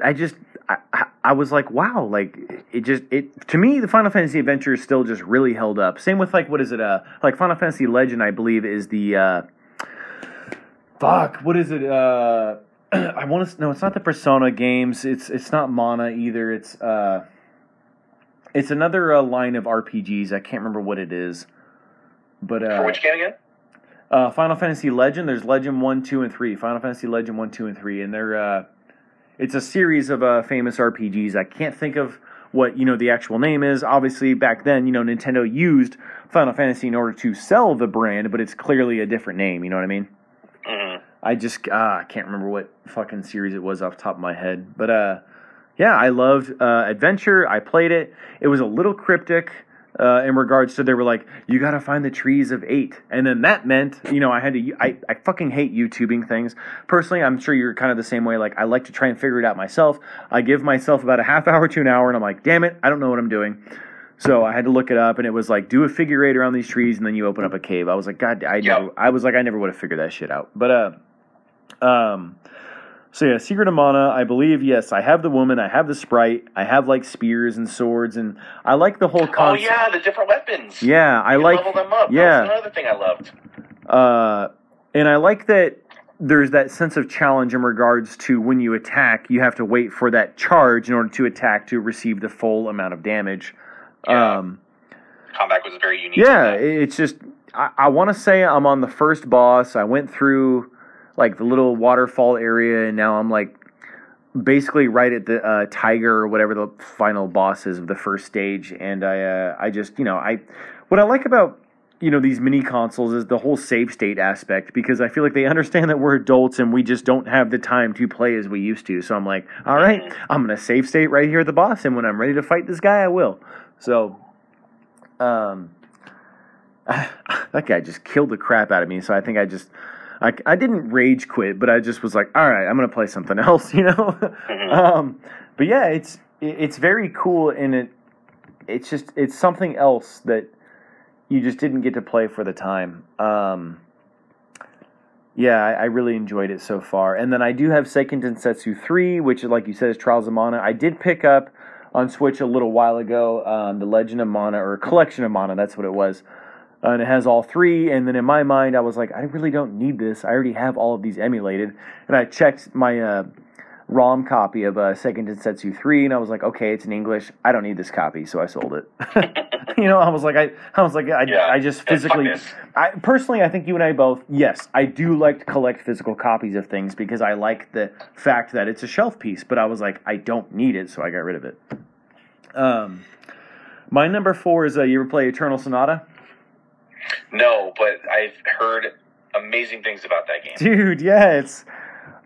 I just I, I- was like, wow, like it just it to me the Final Fantasy Adventure is still just really held up. Same with like what is it? Uh, like Final Fantasy Legend, I believe is the uh, fuck. What is it? Uh, I want to no, it's not the Persona games. It's it's not Mana either. It's uh, it's another uh, line of RPGs. I can't remember what it is, but uh, For which game again? uh, Final Fantasy Legend. There's Legend one, two, and three. Final Fantasy Legend one, two, and three, and they're uh, it's a series of uh, famous RPGs. I can't think of what you know the actual name is. Obviously, back then, you know, Nintendo used Final Fantasy in order to sell the brand, but it's clearly a different name. You know what I mean? hmm I just uh, I can't remember what fucking series it was off the top of my head, but uh, yeah, I loved uh, Adventure. I played it. It was a little cryptic uh, in regards to they were like, you got to find the trees of eight, and then that meant you know I had to. I I fucking hate YouTubing things. Personally, I'm sure you're kind of the same way. Like I like to try and figure it out myself. I give myself about a half hour to an hour, and I'm like, damn it, I don't know what I'm doing. So I had to look it up, and it was like do a figure eight around these trees, and then you open up a cave. I was like, God, I Yep. never, I was like, I never would have figured that shit out. But uh, um, so yeah, Secret of Mana. I believe yes, I have the woman, I have the sprite, I have like spears and swords, and I like the whole Oh concept. yeah, the different weapons. yeah, I You like level them up. yeah. That's another thing I loved. uh, and I like that there's that sense of challenge in regards to when you attack, you have to wait for that charge in order to attack to receive the full amount of damage. Yeah. Um, Combat was very unique. yeah, to that. it- it's just I, I want to say I'm on the first boss. I went through like the little waterfall area, and now I'm like basically right at the uh, tiger or whatever the final boss is of the first stage. And I uh, I just you know I what I like about you know these mini consoles is the whole save state aspect because I feel like they understand that we're adults and we just don't have the time to play as we used to. So I'm like, all right, I'm gonna save state right here at the boss, and when I'm ready to fight this guy, I will. So, um, that guy just killed the crap out of me. So I think I just. I, I didn't rage quit, but I just was like, all right, I'm gonna play something else, you know. Mhm. um, but yeah, it's it's very cool, and it it's just it's something else that you just didn't get to play for the time. Um, yeah, I, I really enjoyed it so far, and then I do have Seiken Densetsu three, which, like you said, is Trials of Mana. I did pick up on Switch a little while ago, um, the Legend of Mana or Collection of Mana. That's what it was. Uh, and it has all three. And then in my mind, I was like, I really don't need this. I already have all of these emulated. And I checked my uh, ROM copy of uh, Seiken Densetsu 3, and I was like, okay, it's in English. I don't need this copy, so I sold it. you know, I was like, I, I was like, I, Yeah. I just physically. I personally, I think you and I both, yes, I do like to collect physical copies of things because I like the fact that it's a shelf piece. But I was like, I don't need it, so I got rid of it. Um, my number four is uh, you ever play Eternal Sonata? No, but I've heard amazing things about that game. Dude, yeah, it's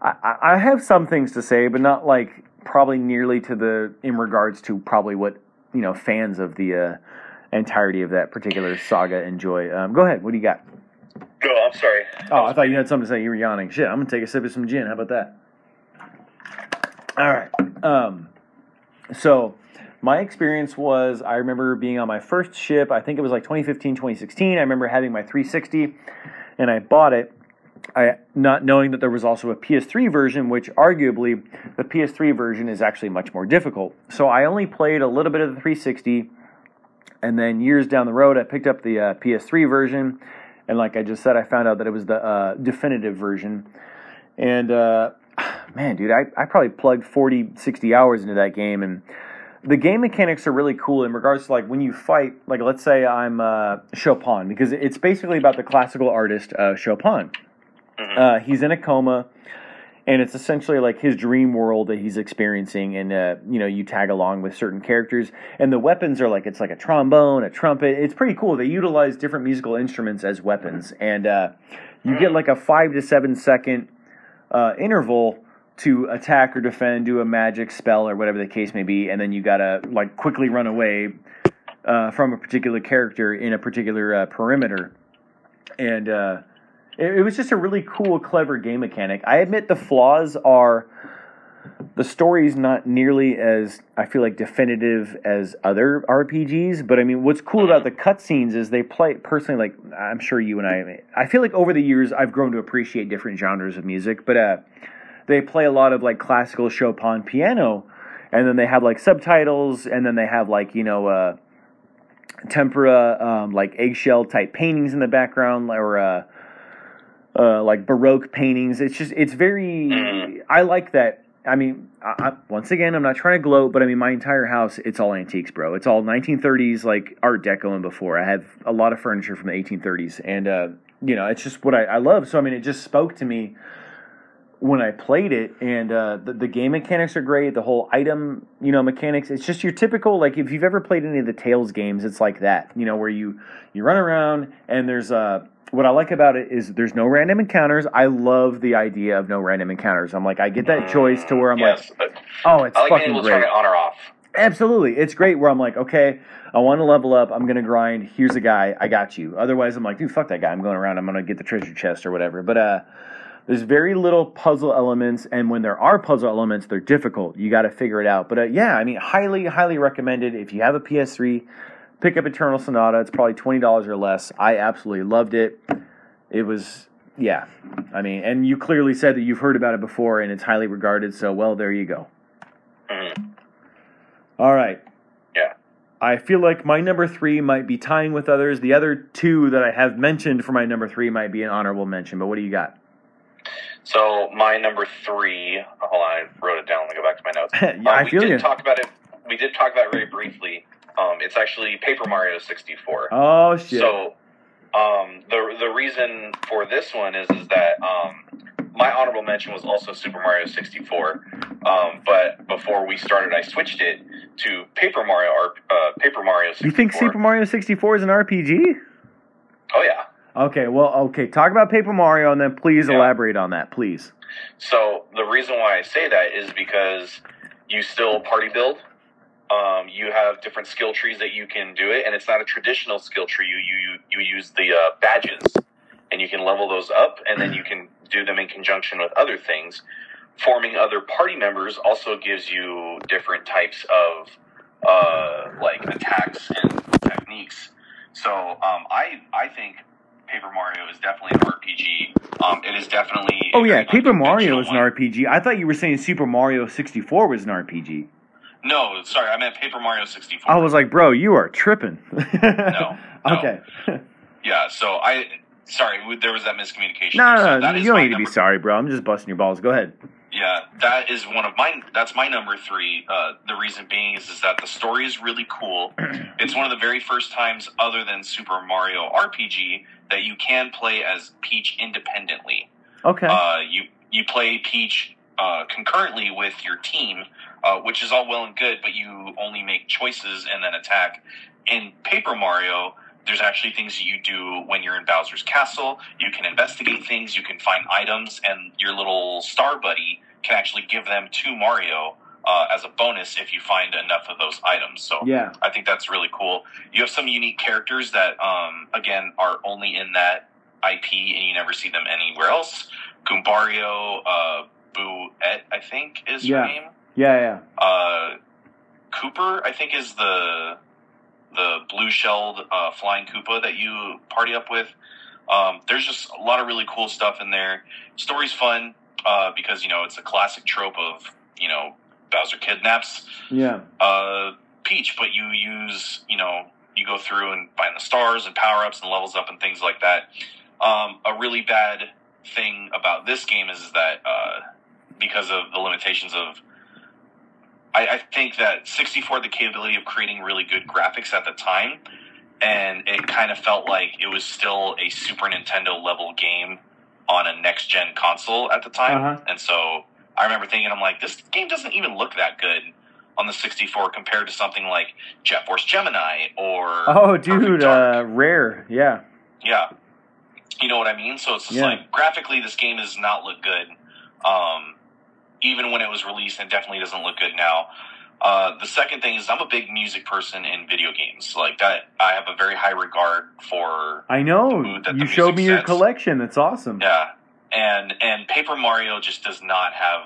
I, I have some things to say, but not like probably nearly to the in regards to probably what you know fans of the uh, entirety of that particular saga enjoy. Um, go ahead. What do you got? Oh, I'm sorry. Oh, I thought you had something to say. You were yawning. Shit, I'm gonna take a sip of some gin. How about that? All right. Um, so my experience was I remember being on my first ship. I think it was like 2015, 2016. I remember having my 360, and I bought it. I not knowing that there was also a PS3 version, which arguably the PS3 version is actually much more difficult. So I only played a little bit of the 360, and then years down the road, I picked up the uh, PS3 version, and like I just said, I found out that it was the uh, definitive version. And uh, man, dude, I, I probably plugged 40, 60 hours into that game, and the game mechanics are really cool in regards to like when you fight. Like, let's say I'm uh, Chopin, because it's basically about the classical artist uh, Chopin. Uh, he's in a coma, and it's essentially like his dream world that he's experiencing. And uh, you know, you tag along with certain characters, and the weapons are like it's like a trombone, a trumpet. It's pretty cool. They utilize different musical instruments as weapons, and uh, you get like a five to seven second uh, interval to attack or defend, do a magic spell or whatever the case may be, and then you gotta like quickly run away uh, from a particular character in a particular uh, perimeter. And uh, it, it was just a really cool, clever game mechanic. I admit the flaws are the story's not nearly as I feel like definitive as other RPGs, but I mean, what's cool about the cutscenes is they play personally. Like I'm sure you and I, I feel like over the years I've grown to appreciate different genres of music, but uh, they play a lot of like classical Chopin piano, and then they have like subtitles, and then they have like you know uh, tempera um, like eggshell type paintings in the background, or uh, uh, like baroque paintings. It's just it's very. I like that. I mean, I, I, once again, I'm not trying to gloat, but I mean, my entire house, it's all antiques, bro. It's all 1930s, like Art Deco and before. I have a lot of furniture from the 1830s, and uh, you know, it's just what I, I love. So I mean, it just spoke to me when I played it, and uh, the, the game mechanics are great. The whole item, you know, mechanics. It's just your typical like if you've ever played any of the Tales games, it's like that. You know, where you you run around and there's uh what I like about it is there's no random encounters. I love the idea of no random encounters. I'm like I get that choice to where I'm yes, like, oh, it's I like fucking great. turn it on or off. Absolutely. It's great where I'm like, okay, I want to level up. I'm going to grind. Here's a guy. I got you. Otherwise, I'm like, dude, fuck that guy. I'm going around. I'm going to get the treasure chest or whatever. But uh, there's very little puzzle elements. And when there are puzzle elements, they're difficult. You got to figure it out. But uh, yeah, I mean, highly, highly recommended. If you have a PS3, pick up Eternal Sonata. It's probably $20 or less. I absolutely loved it. It was, yeah. I mean, and you clearly said that you've heard about it before and it's highly regarded. So, well, there you go. Mhm. All right. Yeah. I feel like my number three might be tying with others. The other two that I have mentioned for my number three might be an honorable mention. But what do you got? So my number three. Hold on, I wrote it down. Let me go back to my notes. yeah, I Um, we feel did you. talk about it. We did talk about it very briefly. Um, it's actually Paper Mario 64. Oh shit! So, um, the the reason for this one is is that um, my honorable mention was also Super Mario 64. Um, but before we started, I switched it to Paper Mario or uh, Paper Mario 64. you think Super Mario 64 is an RPG? Oh yeah. Okay, well, okay. Talk about Paper Mario and then please Yeah. elaborate on that, please. So the reason why I say that is because you still party build. Um, you have different skill trees that you can do it, and it's not a traditional skill tree. You you you use the uh, badges, and you can level those up, and then you can do them in conjunction with other things. Forming other party members also gives you different types of uh, like attacks and techniques. So um, I I think Paper Mario is definitely an RPG. Um, it is definitely Oh yeah, Paper Mario is an one. RPG. I thought you were saying Super Mario 64 was an RPG. No, sorry, I meant Paper Mario 64. I was like, bro, you are tripping. no. Okay. Yeah, so I. Sorry, there was that miscommunication. No, So no, that no, you don't need to be sorry, bro. I'm just busting your balls. Go ahead. Yeah, that is one of mine. That's my number three. Uh, the reason being is, is that the story is really cool. it's one of the very first times, other than Super Mario RPG, that you can play as Peach independently. Okay. Uh, you you play Peach uh, concurrently with your team, uh, which is all well and good, but you only make choices and then attack. In Paper Mario, there's actually things that you do when you're in Bowser's castle. You can investigate things, you can find items, and your little star buddy can actually give them to Mario uh, as a bonus if you find enough of those items. So Yeah. I think that's really cool. You have some unique characters that, um, again, are only in that IP and you never see them anywhere else. Goombario, uh, Boo-et, I think is Yeah. her name. Yeah, yeah. Uh, Kooper, I think, is the the blue shelled uh, flying Koopa that you party up with. Um, there's just a lot of really cool stuff in there. Story's fun uh, because you know it's a classic trope of you know Bowser kidnaps Yeah. uh, Peach, but you use, you know, you go through and find the stars and power ups and levels up and things like that. Um, a really bad thing about this game is that uh, because of the limitations of, I, I think that 64 had the capability of creating really good graphics at the time, and it kind of felt like it was still a Super Nintendo level game on a next gen console at the time, Uh-huh. and so I remember thinking, I'm like, this game doesn't even look that good on the 64 compared to something like Jet Force Gemini or Oh, dude, uh, rare. Yeah. yeah, you know what I mean. So it's just Yeah. like graphically, this game does not look good. Um, even when it was released, it definitely doesn't look good now. Uh, the second thing is I'm a big music person in video games. Like that, I have a very high regard for I know. The mood that You showed me music your sets. collection. That's awesome. Yeah, and and Paper Mario just does not have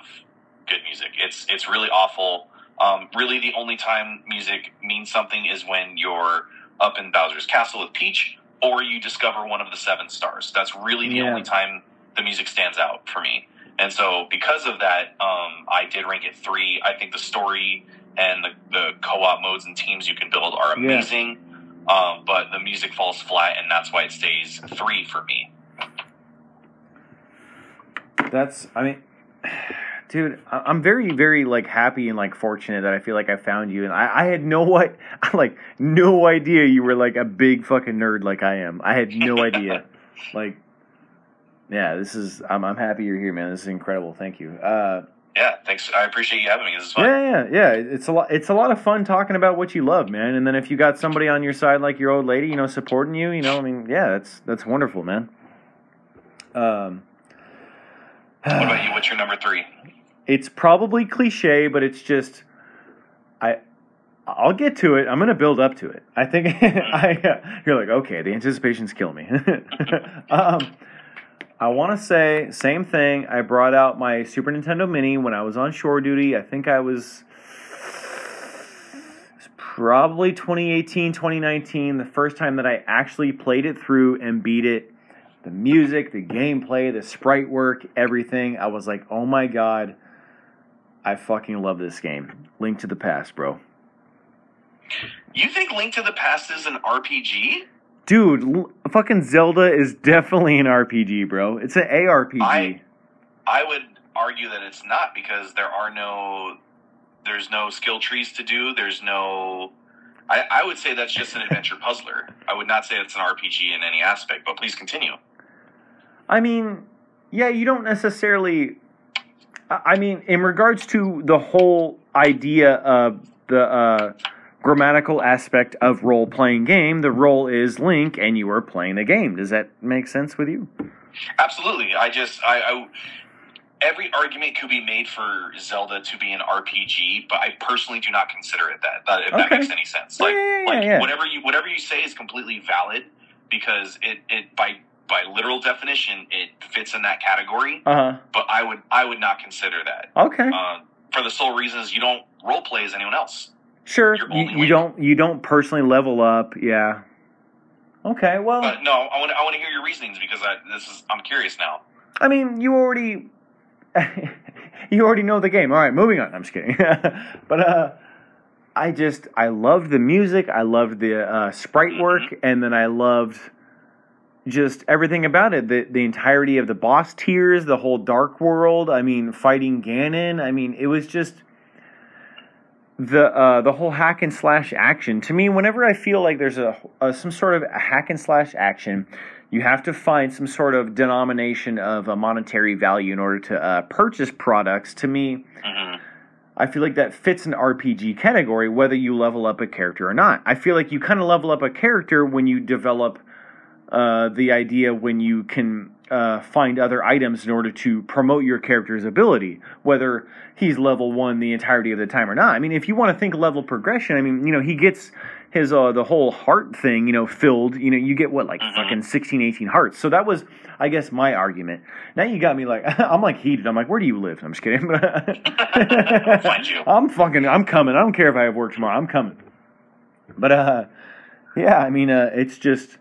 good music. It's it's really awful. Um, really, the only time music means something is when you're up in Bowser's castle with Peach, or you discover one of the seven stars. That's really the Yeah. only time the music stands out for me. And so, because of that, um, I did rank it three. I think the story and the, the co-op modes and teams you can build are Yeah. amazing. Um, but the music falls flat, and that's why it stays three for me. That's, I mean, dude, I'm very, very like happy and like fortunate that I feel like I found you. And I, I had no what, like no idea you were like a big fucking nerd like I am. I had no idea. like, yeah, this is. I'm, I'm happy you're here, man. This is incredible. Thank you. Uh, Yeah, thanks. I appreciate you having me. This is fun. yeah, yeah, yeah. It's a lot. It's a lot of fun talking about what you love, man. And then if you got somebody on your side like your old lady, you know, supporting you, you know, I mean, yeah, that's that's wonderful, man. Um. What about you? What's your number three? it's probably cliche, but it's just I I'll get to it. I'm gonna build up to it. I think I you're like okay, the anticipation's killing me. um, I want to say same thing. I brought out my Super Nintendo Mini when I was on shore duty. I think I was probably 2018, 2019, the first time that I actually played it through and beat it the music, the gameplay, the sprite work, everything. I was like, oh my god, I fucking love this game. Link to the Past, bro. You think Link to the Past is an RPG? Dude, l- fucking Zelda is definitely an RPG, bro. It's an ARPG. I- I would argue that it's not because there are no there's no skill trees to do. There's no I, I would say that's just an adventure puzzler. I would not say it's an RPG in any aspect, but please continue. I mean, yeah, you don't necessarily. I I mean, in regards to the whole idea of the uh, grammatical aspect of role playing game, the role is Link, and you are playing the game. Does that make sense with you? Absolutely. I just I, I every argument could be made for Zelda to be an RPG, but I personally do not consider it that. that if that makes any sense. Like, yeah, yeah, like yeah. whatever you whatever you say is completely valid because it, it by by literal definition it fits in that category. Uh huh. But I would I would not consider that Okay. uh, for the sole reasons you don't role play as anyone else. Sure. You, you don't. You don't personally level up. Yeah. Okay. Well. But no, I want I want to hear your reasonings because I, this is I'm curious now. I mean, you already you already know the game. All right, moving on. I'm just kidding. but uh I just I loved the music, I loved the uh sprite work and then I loved just everything about it. The the entirety of the boss tiers, the whole dark world, I mean, fighting Ganon. I mean, it was just the uh, the whole hack and slash action. To me whenever i feel like there's a, a some sort of a hack and slash action you have to find some sort of denomination of a monetary value in order to uh, purchase products. To me hmm I feel like that fits an RPG category, whether you level up a character or not. I feel like you kind of level up a character when you develop uh, the idea when you can uh, find other items in order to promote your character's ability, whether he's level one the entirety of the time or not. I mean, if you want to think level progression, I mean, you know, he gets his uh, the whole heart thing, you know, filled. You know, you get what like Mhm. fucking 16, 18 hearts. So that was, I guess, my argument. Now you got me like, I'm like heated. I'm like, where do you live? I'm just kidding. I'm fucking, I'm coming. I don't care if I have work tomorrow. I'm coming. But uh, yeah, I mean, uh, it's just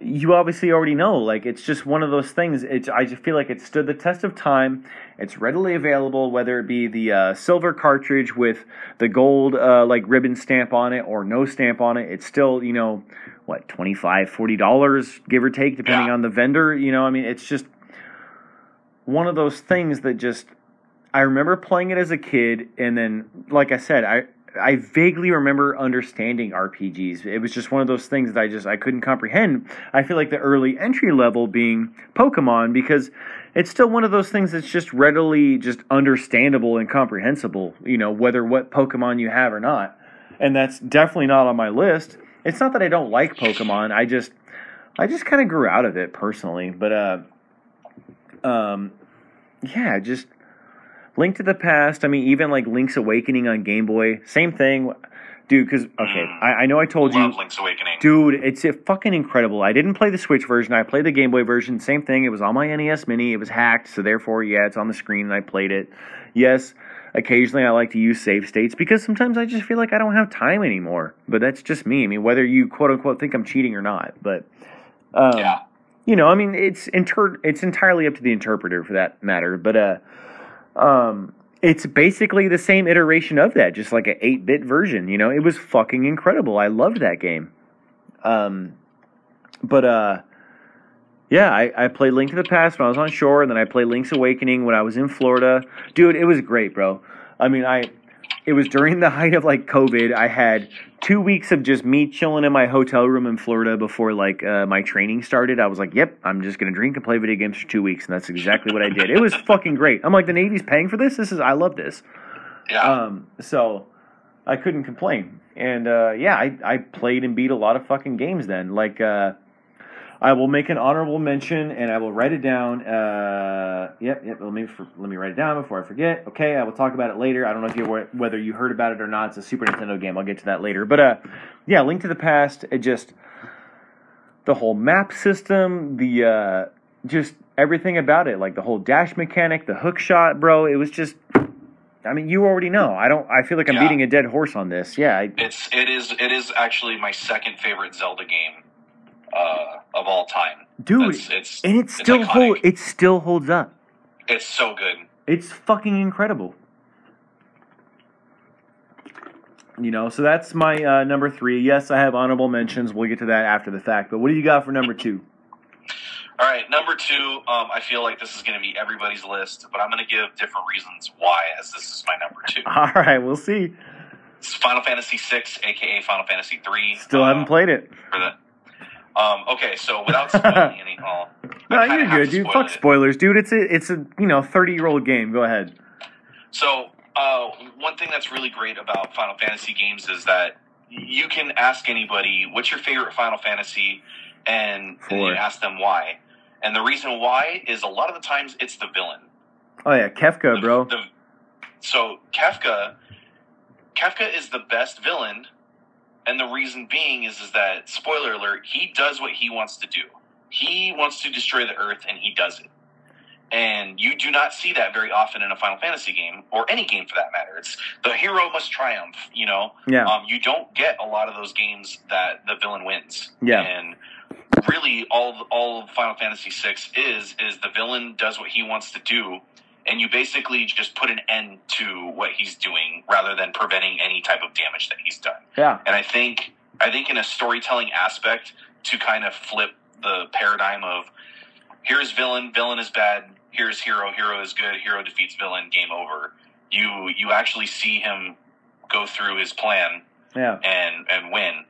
you obviously already know. Like, it's just one of those things. It's I just feel like it stood the test of time. It's readily available, whether it be the uh, silver cartridge with the gold uh, like ribbon stamp on it or no stamp on it. It's still you know what 25 40 dollars give or take depending Yeah. on the vendor. You know, I mean, it's just one of those things that just I remember playing it as a kid, and then, like I said, I I vaguely remember understanding RPGs. It was just one of those things that I just I couldn't comprehend. I feel like the early entry level being Pokemon because it's still one of those things that's just readily just understandable and comprehensible. You know, whether what Pokemon you have or not, and that's definitely not on my list. It's not that I don't like Pokemon. I just I just kind of grew out of it personally, but uh, um, yeah, just Link to the Past. I mean, even like Link's Awakening on Game Boy, same thing, dude. Because okay, Mm. I, I know I told you, Link's Awakening. dude, it's a fucking incredible. I didn't play the Switch version. I played the Game Boy version. Same thing. It was on my NES Mini. It was hacked, so therefore, yeah, it's on the screen, and I played it. Yes. Occasionally, I like to use save states because sometimes I just feel like I don't have time anymore. But that's just me. I mean, whether you quote unquote think I'm cheating or not, but um, yeah. you know, I mean, it's inter- it's entirely up to the interpreter for that matter. But uh, um, it's basically the same iteration of that, just like an eight bit version. You know, it was fucking incredible. I loved that game. Um, but uh, yeah, I, I played Link to the Past when I was on shore, and then I played Link's Awakening when I was in Florida. Dude, it was great, bro. I mean, I it was during the height of like COVID. I had two weeks of just me chilling in my hotel room in Florida before like uh, my training started. I was like, "Yep, I'm just gonna drink and play video games for two weeks," and that's exactly what I did. It was fucking great. I'm like, the Navy's paying for this. This is I love this. Yeah. Um, so I couldn't complain. And uh, yeah, I, I played and beat a lot of fucking games then. Like uh, I will make an honorable mention and I will write it down. Uh, yep, yep. Let me let me write it down before I forget. Okay, I will talk about it later. I don't know if you whether you heard about it or not. It's a Super Nintendo game. I'll get to that later. But uh, yeah, Link to the Past. It just the whole map system, the uh, just everything about it, like the whole dash mechanic, the hook shot, bro. It was just. I mean, you already know. I don't. I feel like I'm Yeah. beating a dead horse on this. Yeah, I, It's it is it is actually my second favorite Zelda game uh, of all time. dude, It's it's and it still iconic. hold. It still holds up. it's so good. It's fucking incredible. You know, so that's my uh, number three. Yes, I have honorable mentions. We'll get to that after the fact. But what do you got for number two? All right, number two. Um, I feel like this is going to be everybody's list, but I'm going to give different reasons why, as this is my number two. All right, we'll see. It's Final Fantasy VI, aka Final Fantasy III. Still uh, haven't played it. for the. Um, okay, so without spoiling any, well, No, I you're good, dude. Fuck it. spoilers, dude. It's a it's a you know thirty year old game. Go ahead. So, uh, one thing that's really great about Final Fantasy games is that you can ask anybody, "What's your favorite Final Fantasy?" and, and you ask them why. And the reason why is a lot of the times it's the villain. Oh yeah, Kefka, The- bro. the- so Kefka, Kefka is the best villain, and the reason being is is that spoiler alert, he does what he wants to do. He wants to destroy the Earth, and he does it. And you do not see that very often in a Final Fantasy game, or any game for that matter. It's the hero must triumph. You know, Yeah, um, you don't get a lot of those games that the villain wins. Yeah. And really, all all Final Fantasy VI is is the villain does what he wants to do, and you basically just put an end to what he's doing rather than preventing any type of damage that he's done. yeah, And I think I think in a storytelling aspect to kind of flip the paradigm of here's villain, villain is bad, here's hero, hero is good, hero defeats villain, game over. You you actually see him go through his plan yeah. and and win.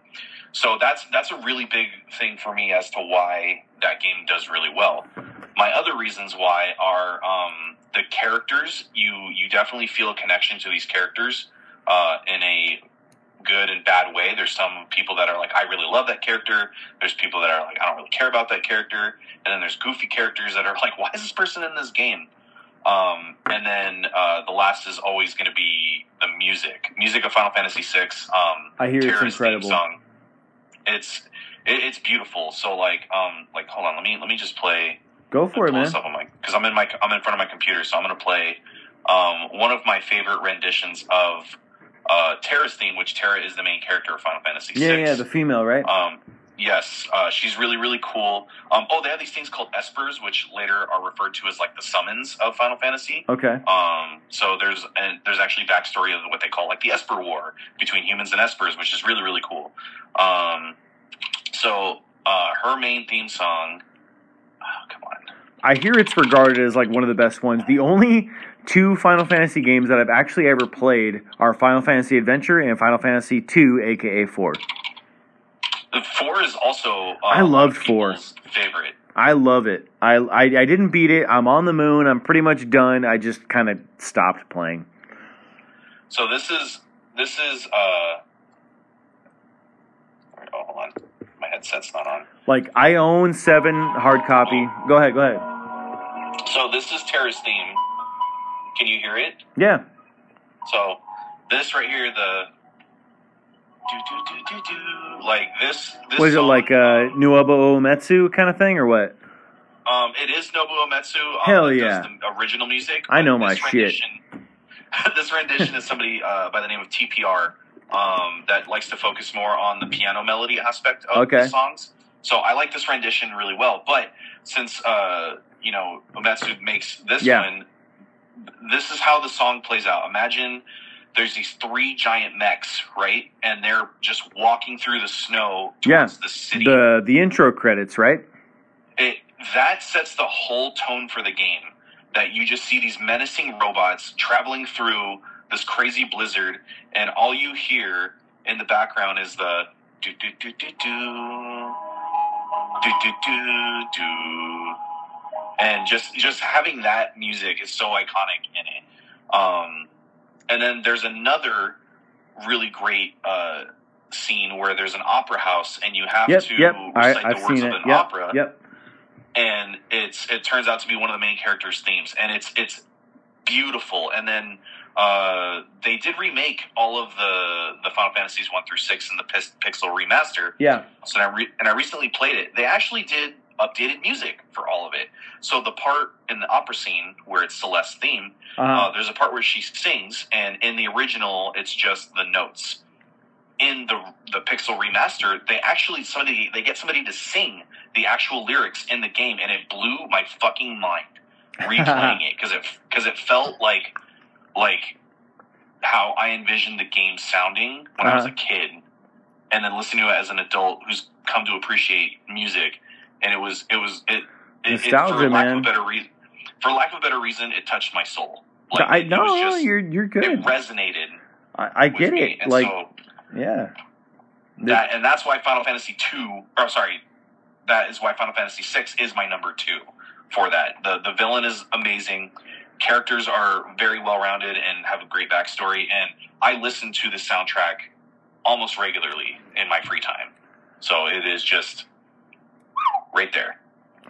So that's that's a really big thing for me as to why that game does really well. My other reasons why are um, the characters you you definitely feel a connection to these characters uh, in a good and bad way. There's some people that are like, I really love that character. There's people that are like, I don't really care about that character. And then there's goofy characters that are like, why is this person in this game? Um, and then uh, the last is always going to be the music, music of Final Fantasy VI. Um, I hear it's Terra's theme incredible. Song. It's it, it's beautiful. So like um like hold on, let me let me just play Go for it, man. this up on my because I'm in my I'm in front of my computer, so I'm gonna play um, one of my favorite renditions of uh, Terra's theme, which Terra is the main character of Final Fantasy Yeah, VI. yeah, the female, right? Um, yes, uh, she's really, really cool. Um, oh, they have these things called espers, which later are referred to as like the summons of Final Fantasy. Okay. Um, so there's and there's actually backstory of what they call like the Esper War between humans and Espers, which is really, really cool. Um, so uh, her main theme song. Oh, come on. I hear it's regarded as like one of the best ones. The only two Final Fantasy games that I've actually ever played are Final Fantasy Adventure and Final Fantasy 2, aka 4. The four is also uh, I loved four. favorite. I love it. I, I I didn't beat it. I'm on the moon. I'm pretty much done. I just kind of stopped playing. So this is this is uh. Oh, hold on, my headset's not on. Like I own 7 hard copy. Go ahead, go ahead. So this is Terra's theme. Can you hear it? Yeah. So this right here, the like this. this Was it like uh Nuobo Uematsu kind of thing or what? Um, it is Nobuo Uematsu. Um, Hell yeah. Original music. I know my shit. this rendition is somebody uh, by the name of TPR um, that likes to focus more on the piano melody aspect of Okay. the songs. So I like this rendition really well. But since uh, you know Uematsu makes this Yeah. one, this is how the song plays out. Imagine there's these three giant mechs, right? And they're just walking through the snow Yeah. towards the city The the intro credits, right? it that sets the whole tone for the game. That you just see these menacing robots traveling through this crazy blizzard, and all you hear in the background is the do do do do do do do do do, and just just having that music is so iconic in it. Um, and then there's another really great uh, scene where there's an opera house, and you have Yep, to yep. I, recite I've the words seen of it. an Yep. opera Yep. and it's it turns out to be one of the main characters' themes, and it's it's beautiful. And then uh, they did remake all of the the Final Fantasies one through six in the Pis- Pixel remaster. Yeah. So I re- and I recently played it. They actually did updated music for all of it. So the part in the opera scene where it's Celes's theme, Uh, uh, there's a part where she sings, and in the original, it's just the notes. In the the Pixel remaster, they actually somebody they get somebody to sing the actual lyrics in the game, and it blew my fucking mind replaying it because it because it felt like like how I envisioned the game sounding when I was a Uh-huh. kid, and then listening to it as an adult who's come to appreciate music, and it was it was it, it, it for lack of a better reason for lack of a better reason, it touched my soul. Like, I know no, it was no, just, you're you're it good. resonated. I, I get it. Like, so yeah. that, and that's why Final Fantasy two, or sorry, that is why Final Fantasy six is my number two for that. The the villain is amazing. Characters are very well rounded and have a great backstory. And I listen to the soundtrack almost regularly in my free time. So it is just right there.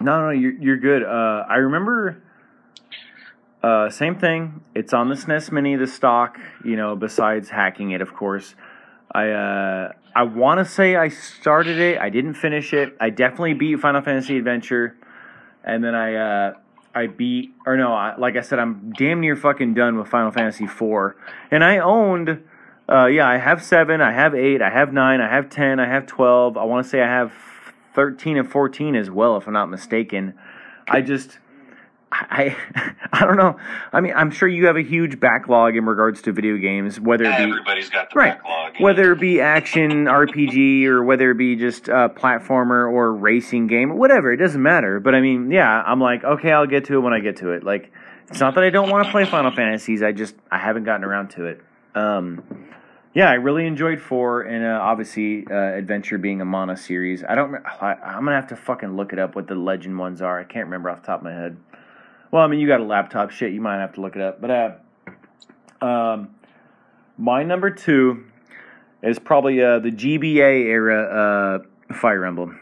No, no, you're you're good. Uh, I remember. Uh, same thing. It's on the SNES Mini, the stock. You know, besides hacking it, of course. I uh, I want to say I started it. I didn't finish it. I definitely beat Final Fantasy Adventure, and then I uh, I beat or no, I, like I said, I'm damn near fucking done with Final Fantasy four. And I owned. Uh, yeah, I have seven. I have eight. I have nine. I have ten. I have twelve. I want to say I have thirteen and fourteen as well, if I'm not mistaken. I just, I, I don't know. I mean, I'm sure you have a huge backlog in regards to video games, whether it be Everybody's got the Right. backlog. whether it be action RPG or whether it be just a platformer or racing game, whatever. It doesn't matter. But I mean, yeah, I'm like, okay, I'll get to it when I get to it. Like, it's not that I don't want to play Final Fantasies. I just I haven't gotten around to it. Um, yeah, I really enjoyed four, and uh, obviously uh, Adventure being a Mana series. I don't. I, I'm gonna have to fucking look it up what the Legend ones are. I can't remember off the top of my head. Well, I mean, you got a laptop. Shit, you might have to look it up. But uh, um, my number two is probably uh, the GBA era uh, Fire Emblem.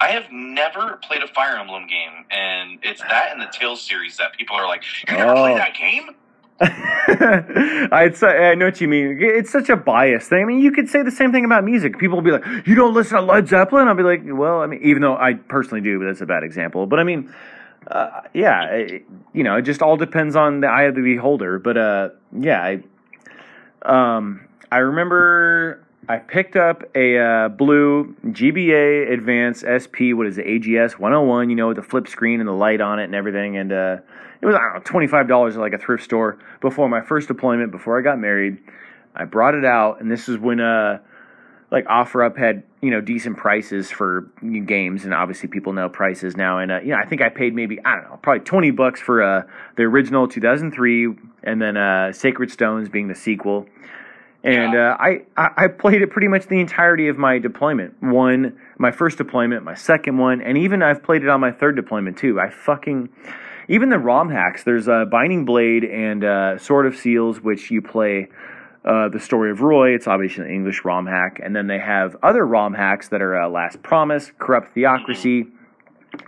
I have never played a Fire Emblem game, and it's that in the Tales series that people are like, "You never Oh. played that game?" Say, I know what you mean. It's such a bias thing. I mean, you could say the same thing about music. People will be like, "You don't listen to Led Zeppelin?" I'll be like, "Well, I mean, even though I personally do, but that's a bad example." But I mean, uh, yeah, it, you know, it just all depends on the eye of the beholder. But uh, yeah, I, um, I remember I picked up a uh, blue GBA Advance SP. What is it? AGS 101. You know, with the flip screen and the light on it and everything. And uh, it was I don't know twenty five dollars at like a thrift store before my first deployment. Before I got married, I brought it out, and this is when uh, like OfferUp had you know decent prices for games, and obviously people know prices now. And uh, you know, I think I paid maybe I don't know probably twenty bucks for uh, the original two thousand three, and then uh, Sacred Stones being the sequel. And Yeah. uh, I I played it pretty much the entirety of my deployment. One, my first deployment, my second one, and even I've played it on my third deployment too. I fucking even the ROM hacks. There's uh, Binding Blade and uh, Sword of Seals, which you play uh, the story of Roy. It's obviously an English ROM hack, and then they have other ROM hacks that are uh, Last Promise, Corrupt Theocracy,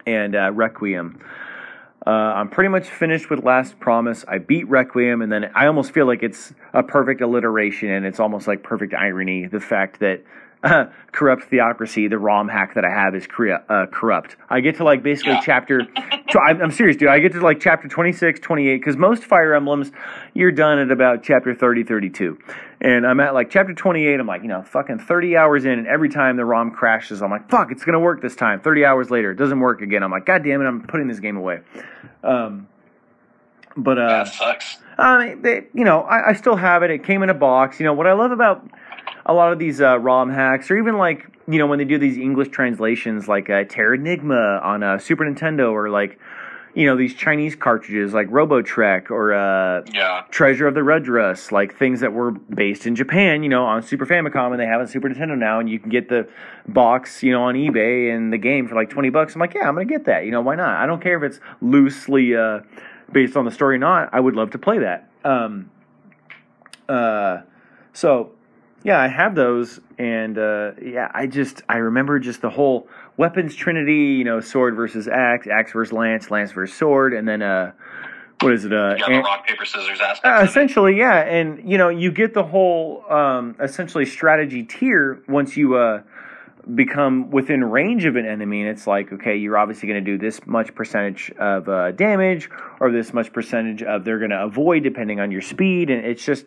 and uh, Requiem. Uh, I'm pretty much finished with Last Promise. I beat Requiem, and then I almost feel like it's a perfect alliteration, and it's almost like perfect irony. The fact that Corrupt Theocracy, the ROM hack that I have, is crea- uh, corrupt. I get to like basically Yeah. chapter. So I'm, serious, dude. I get to like chapter 26, 28, because most Fire Emblems, you're done at about chapter 30, 32. And I'm at like chapter 28. I'm like, you know, fucking 30 hours in, and every time the ROM crashes, I'm like, fuck, it's gonna work this time. 30 hours later, it doesn't work again. I'm like, god damn it, I'm putting this game away. Um, but uh, that sucks. I mean, they, you know, I, I still have it. It came in a box. You know, what I love about a lot of these uh, ROM hacks, or even like, you know, when they do these English translations, like uh, Terranigma on uh, Super Nintendo, or like, you know, these Chinese cartridges like Robotrek or uh, Yeah. Treasure of the Rudras, like things that were based in Japan, you know, on Super Famicom, and they have a Super Nintendo now, and you can get the box, you know, on eBay and the game for like twenty bucks. I'm like, yeah, I'm gonna get that. You know, why not? I don't care if it's loosely uh, based on the story or not. I would love to play that. Um, uh, so yeah, I have those, and uh, yeah, I just I remember just the whole weapons trinity, you know, sword versus axe, axe versus lance, lance versus sword, and then uh, what is it? Uh, Yeah, the an- rock paper scissors aspect. uh, essentially, yeah, and you know, you get the whole um, essentially strategy tier once you uh, become within range of an enemy, and it's like, okay, you're obviously going to do this much percentage of uh, damage, or this much percentage of they're going to avoid depending on your speed, and it's just,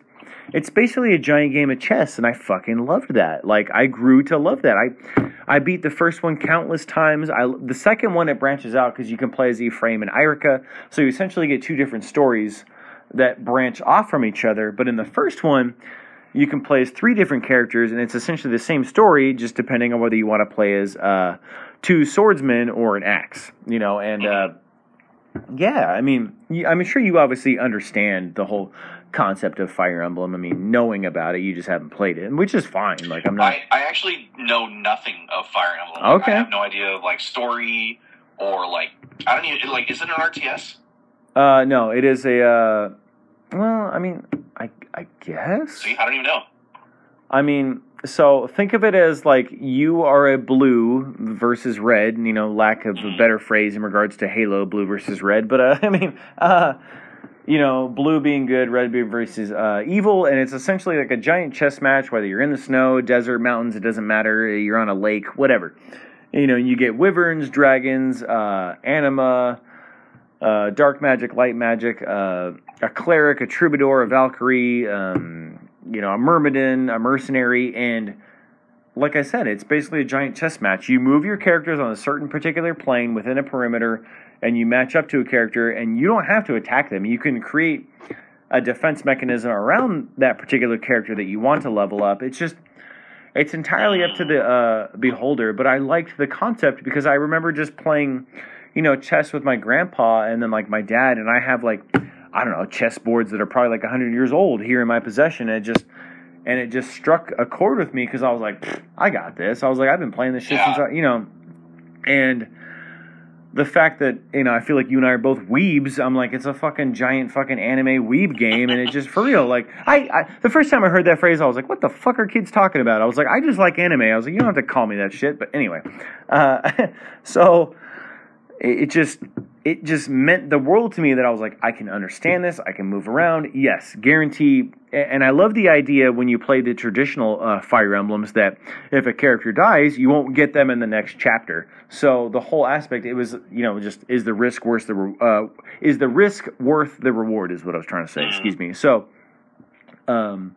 it's basically a giant game of chess, and I fucking loved that. Like, I grew to love that. I, I beat the first one countless times. I the second one it branches out because you can play as Ephraim and Eirika, so you essentially get two different stories that branch off from each other. But in the first one, you can play as three different characters, and it's essentially the same story, just depending on whether you want to play as uh, two swordsmen or an axe. You know, and uh, yeah, I mean, I'm sure you obviously understand the whole concept of Fire Emblem. I mean, knowing about it, you just haven't played it, which is fine. Like, I'm not. I, I actually know nothing of Fire Emblem. Okay. I have no idea of like story or like I don't even like is it an RTS? Uh, no, it is a. Uh, well, I mean, I I guess. See, I don't even know. I mean, so think of it as like you are a blue versus red. You know, lack of a better phrase in regards to Halo, blue versus red. But uh, I mean, uh, you know, blue being good, red being versus uh, evil, and it's essentially like a giant chess match. Whether you're in the snow, desert, mountains, it doesn't matter. You're on a lake, whatever. You know, you get wyverns, dragons, uh, anima, uh, dark magic, light magic, uh, a cleric, a troubadour, a valkyrie, um, you know, a myrmidon, a mercenary, and like I said, it's basically a giant chess match. You move your characters on a certain particular plane within a perimeter, and you match up to a character, and you don't have to attack them. You can create a defense mechanism around that particular character that you want to level up. It's just it's entirely up to the uh, beholder. But I liked the concept because I remember just playing, you know, chess with my grandpa and then like my dad, and I have like I don't know chess boards that are probably like hundred years old here in my possession. And it just and it just struck a chord with me because I was like, I got this. I was like, I've been playing this shit Yeah. since I, you know, and the fact that you know I feel like you and I are both weebs. I'm like it's a fucking giant fucking anime weeb game, and it just for real. Like I, I the first time I heard that phrase, I was like, what the fuck are kids talking about? I was like, I just like anime. I was like, you don't have to call me that shit. But anyway, uh, so it, just it just meant the world to me that I was like, I can understand this. I can move around. Yes, guarantee. And I love the idea when you play the traditional uh, Fire Emblems that if a character dies, you won't get them in the next chapter. So the whole aspect, it was, you know, just is the risk worth the re- uh, is the risk worth the reward? Is what I was trying to say. Excuse me. So, um,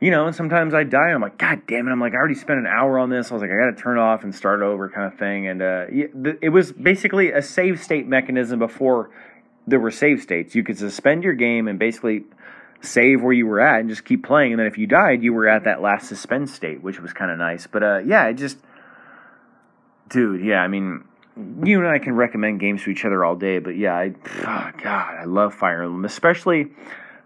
you know, and sometimes I die and I'm like, God damn it. I'm like, I already spent an hour on this. I was like, I got to turn off and start over kind of thing. And uh, it was basically a save state mechanism before there were save states. You could suspend your game and basically save where you were at and just keep playing. And then if you died, you were at that last suspend state, which was kind of nice. But uh, yeah, it just, dude, yeah, I mean, you and I can recommend games to each other all day. But yeah, I, oh, God, I love Fire Emblem, especially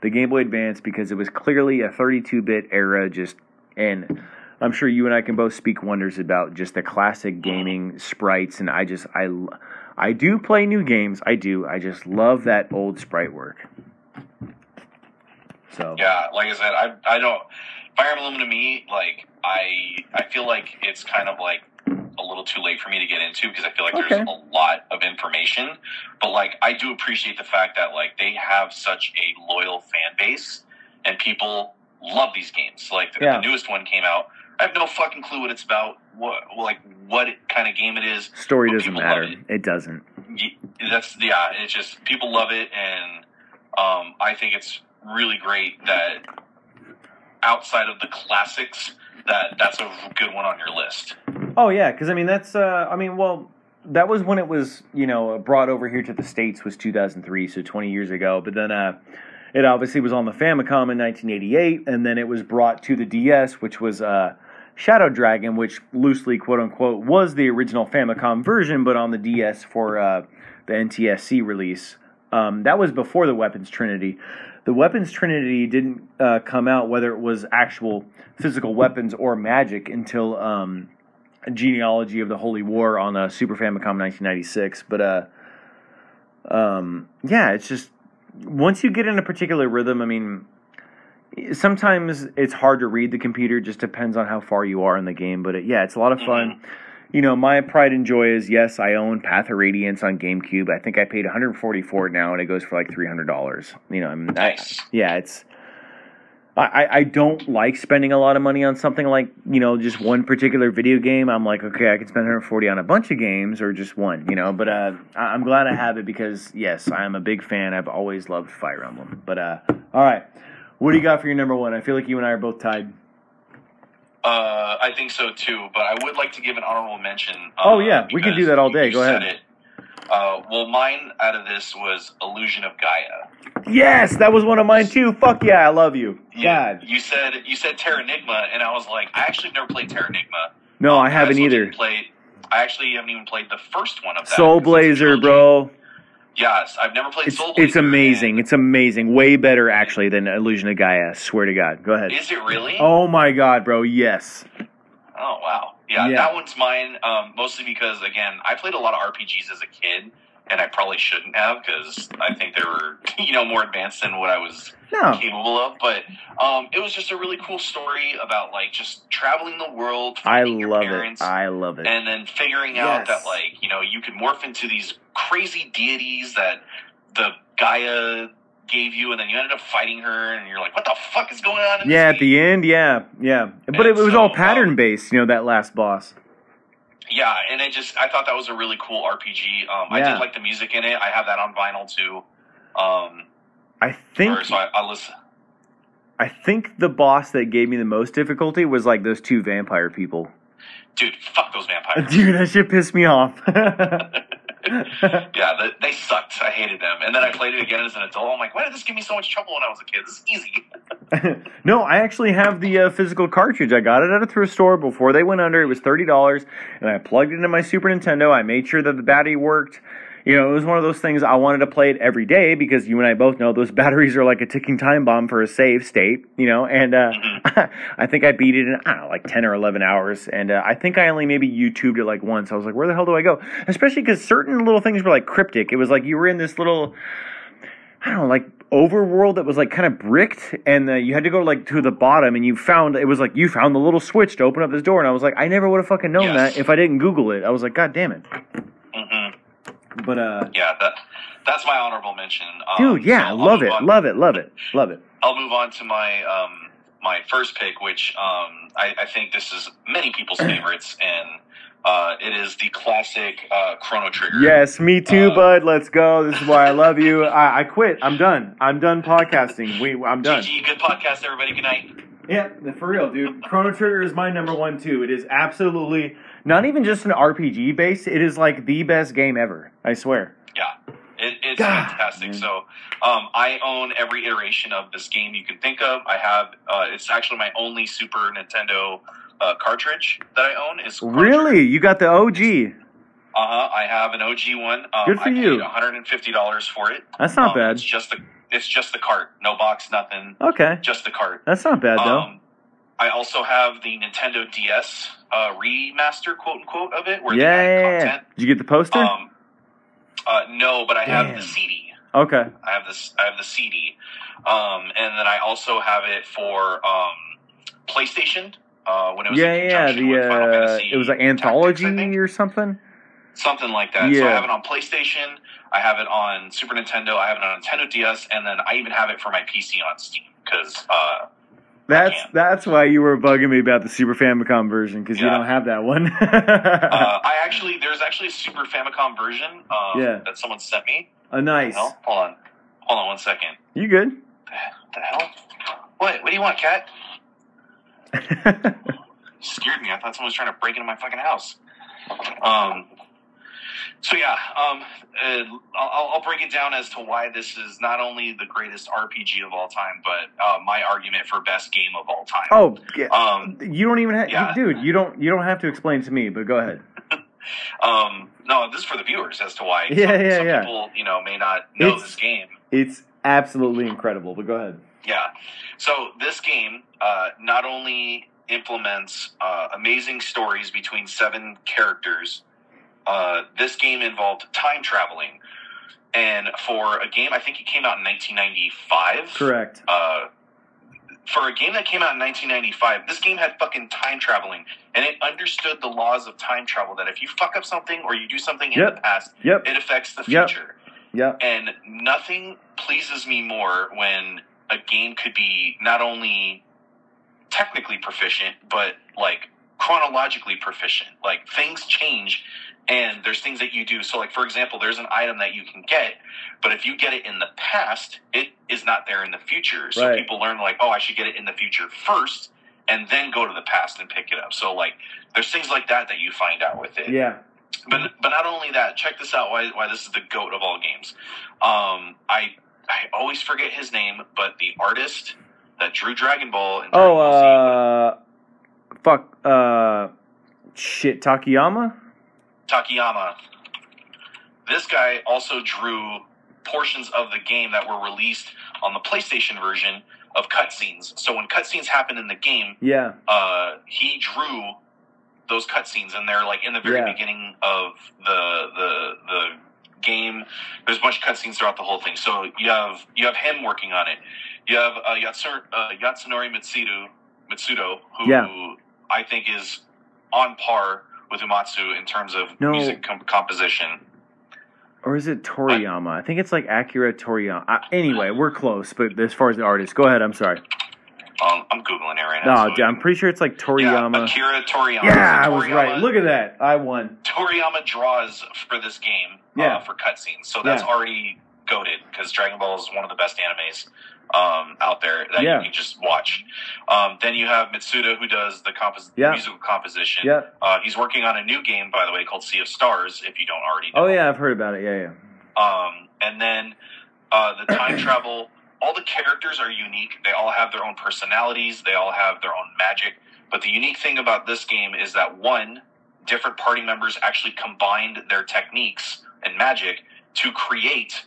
the Game Boy Advance because it was clearly a 32-bit era. Just and I'm sure you and I can both speak wonders about just the classic gaming sprites. And I just I I do play new games. I do. I just love that old sprite work. So yeah, like I said, I I don't Fire Emblem to me like I I feel like it's kind of like a little too late for me to get into because I feel like Okay. there's a lot of information. But like I do appreciate the fact that like they have such a loyal fan base and people love these games. Like the, Yeah. the newest one came out. I have no fucking clue what it's about. What like what kind of game it is. story doesn't matter. love It doesn't. That's yeah. It's just people love it, and um, I think it's really great that outside of the classics, that that's a good one on your list. Oh yeah, because I mean that's uh, I mean well that was when it was you know brought over here to the states was 2003, so 20 years ago. But then uh, it obviously was on the Famicom in 1988, and then it was brought to the DS, which was uh, Shadow Dragon, which loosely quote unquote was the original Famicom version, but on the DS for uh, the NTSC release. Um, that was before the Weapons Trinity. The Weapons Trinity didn't uh, come out, whether it was actual physical weapons or magic, until um, genealogy of the Holy War on uh, Super Famicom 1996. But uh, um, yeah, it's just once you get in a particular rhythm. I mean, sometimes it's hard to read the computer. Just depends on how far you are in the game. But uh yeah, it's a lot of fun. You know, my pride and joy is yes, I own Path of Radiance on GameCube. I think I paid 144 now, and it goes for like 300 dollars. You know, I mean, I- Nice. yeah, it's. I, I- don't like spending a lot of money on something like you know just one particular video game. I'm like okay, I can spend 140 on a bunch of games or just one, you know. But uh, I- I'm glad I have it because yes, I am a big fan. I've always loved Fire Emblem. But uh, all right, what do you got for your number one? I feel like you and I are both tied. Uh, I think so too, but I would like to give an honorable mention. Uh, Oh, yeah, we can do that all day. Go ahead. It. Uh, well, mine out of this was Illusion of Gaia. Yes, that was one of mine too. Fuck yeah, I love you. You, God, you said you said Terranigma, and I was like, I actually never played Terranigma. no, Um, I haven't also either. didn't I actually haven't even played the first one of that. Soul Blazer, bro. Yes, I've never played It's Soul Blazer. it's amazing. It's amazing. Way better actually than Illusion of Gaia. Swear to God. Go ahead. Is it really? Oh my God, bro. Yes. Oh wow, yeah, Yeah. that one's mine. Um, mostly because again, I played a lot of RPGs as a kid, and I probably shouldn't have because I think they were you know more advanced than what I was No. capable of. But um, it was just a really cool story about like just traveling the world, I love parents, it. I love it. and then figuring out that like you know you could morph into these crazy deities that the Gaia gave you, and then you ended up fighting her, and you're like, what the fuck is going on? In Yeah, at the end, yeah, yeah. But And it was so, all um, pattern based, you know, that last boss. Yeah, and it just I thought that was a really cool RPG. Um, I did like the music in it. I have that on vinyl too. Um, I think or- so I, I listen. I think the boss that gave me the most difficulty was like those two vampire people. Dude, fuck those vampires. Dude, that shit pissed me off. yeah, the, they sucked. I hated them. And then I played it again as an adult. I'm like, why did this give me so much trouble when I was a kid? This is easy. no, I actually have the uh, physical cartridge. I got it at a thrift store before they went under. It was thirty dollars, and I plugged it into my Super Nintendo. I made sure that the battery worked. You know, it was one of those things I wanted to play it every day because you and I both know those batteries are like a ticking time bomb for a save state, you know, and uh, I think I beat it in, I don't know, like 10 or 11 hours. And uh, I think I only maybe YouTubed it like once. I was like, where the hell do I go? Especially because certain little things were like cryptic. It was like you were in this little, I don't know, like overworld that was like kind of bricked and uh, you had to go like to the bottom and you found it was like you found the little switch to open up this door and i was like i never would have fucking known Yes. that if i didn't google it i was like god damn it hmm but uh Yeah, that that's my honorable mention. Um, dude yeah I'll love move it on- love it love it love it I'll move on to my um, my first pick, which um, I, I think this is many people's favorites, and uh, it is the classic uh, Chrono Trigger. yes me too Uh, bud let's go this is why i love you I, I quit i'm done i'm done podcasting we i'm done GG, good podcast, everybody. Good night. Yeah, for real, dude. Chrono Trigger is my number one too. It is absolutely not even just an RPG base. It is like the best game ever. I swear. Yeah, it, it's God, fantastic. man. So, um, I own every iteration of this game you can think of. I have. Uh, it's actually my only Super Nintendo uh, cartridge that I own. Is Really, you got the OG? Uh huh. I have an OG one. Um, Good for I you. One hundred and fifty dollars for it. That's not Um, bad. It's just the. It's just the cart. No box. Nothing. Okay, Just the cart. that's not bad though. Um, I also have the Nintendo DS uh, remaster, quote unquote, of it, where yeah, they added yeah, yeah. Did you get the poster? Um, uh, no, but I have the CD. okay. I have this. I have the CD, um, and then I also have it for um, PlayStation. Uh, when it was Yeah, in yeah. The Final uh, Fantasy it was like anthology think. or something. something like that. So Yeah. I have it on PlayStation. I have it on Super Nintendo. I have it on Nintendo DS, and then I even have it for my PC on Steam because uh, That's that's why you were bugging me about the Super Famicom version because you don't have that one. uh, I actually there's actually a Super Famicom version um, Yeah. that someone sent me. oh, nice. Hold on, hold on one second. You good? What the hell? What? What do you want, cat? scared me. I thought someone was trying to break into my fucking house. Um. So yeah, um, uh, I'll, I'll break it down as to why this is not only the greatest RPG of all time, but uh, my argument for best game of all time. oh, yeah. Um, you don't even have, yeah. dude. You don't. You don't have to explain to me. But go ahead. um, no, this is for the viewers as to why Yeah, some, yeah, some yeah. people, you know, may not know It's- this game. It's absolutely incredible. But go ahead. Yeah. So this game uh, not only implements uh, amazing stories between seven characters, uh, this game involved time traveling. And for a game, I think it came out in 1995. Correct. Uh, for a game that came out in 1995, this game had fucking time traveling, and it understood the laws of time travel. That if you fuck up something or you do something in Yep. the past, Yep. it affects the Yep. future. Yep. And nothing pleases me more when a game could be not only technically proficient, but like chronologically proficient. Like things change and there's things that you do. So like for example, there's an item that you can get, but if you get it in the past, it is not there in the future. So Right. people learn like, oh, I should get it in the future first and then go to the past and pick it up. So like there's things like that that you find out with it. Yeah. But but not only that, check this out. Why why this is the goat of all games? Um, I I always forget his name, but the artist that drew Dragon Ball and Dragon Oh, Ball Z, uh, fuck, uh, shit, Takayama. Takayama. This guy also drew portions of the game that were released on the PlayStation version of cutscenes. So when cutscenes happen in the game, Yeah. uh, he drew those cutscenes, and they're like in the very Yeah. beginning of the the the game. There's a bunch of cutscenes throughout the whole thing. So you have you have him working on it. You have uh, Yatsur, uh, Yatsunori Mitsuda, Mitsuda, who Yeah. I think is on par with Uematsu in terms of No. music com- composition. Or is it Toriyama? I think it's like Akira Toriyama. Uh, anyway, we're close, but as far as the artist, go ahead. I'm sorry. Um, I'm googling it right now. No, so I'm pretty sure it's like yeah, Toriyama. Akira Toriyama. Yeah, I was right. Look at that. I won. Toriyama draws for this game Yeah. uh, for cutscenes, so that's Yeah. already goaded because Dragon Ball is one of the best animes um, out there that Yeah. you can just watch. Um, then you have Mitsuda who does the compos- Yeah. musical composition. Yeah. Uh, he's working on a new game, by the way, called Sea of Stars. If you don't already know. Oh yeah, I've heard about it. Yeah, yeah. Um, and then uh, the time travel. All the characters are unique. They all have their own personalities. They all have their own magic. But the unique thing about this game is that one, different party members actually combined their techniques and magic to create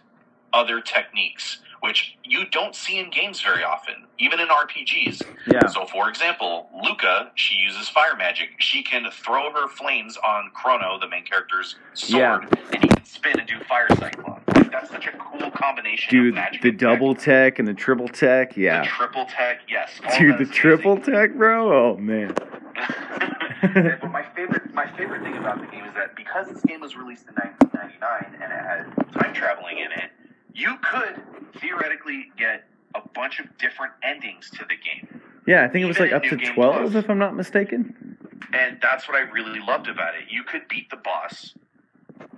other techniques, which you don't see in games very often, even in RPGs. Yeah. So, for example, Lucca, she uses fire magic. She can throw her flames on Chrono, the main character's sword, Yeah. and he can spin and do fire cyclone. Like, that's such a cool combination Dude, of magic. the and tech. double tech and the triple tech, the yeah. triple tech, yes. Dude, the triple amazing. tech, bro. Oh man. but my favorite, my favorite thing about the game is that because this game was released in 1999 and it had time traveling in it, you could theoretically get a bunch of different endings to the game. Yeah, I think it was like up to twelve, Plus. if I'm not mistaken. and that's what I really loved about it. You could beat the boss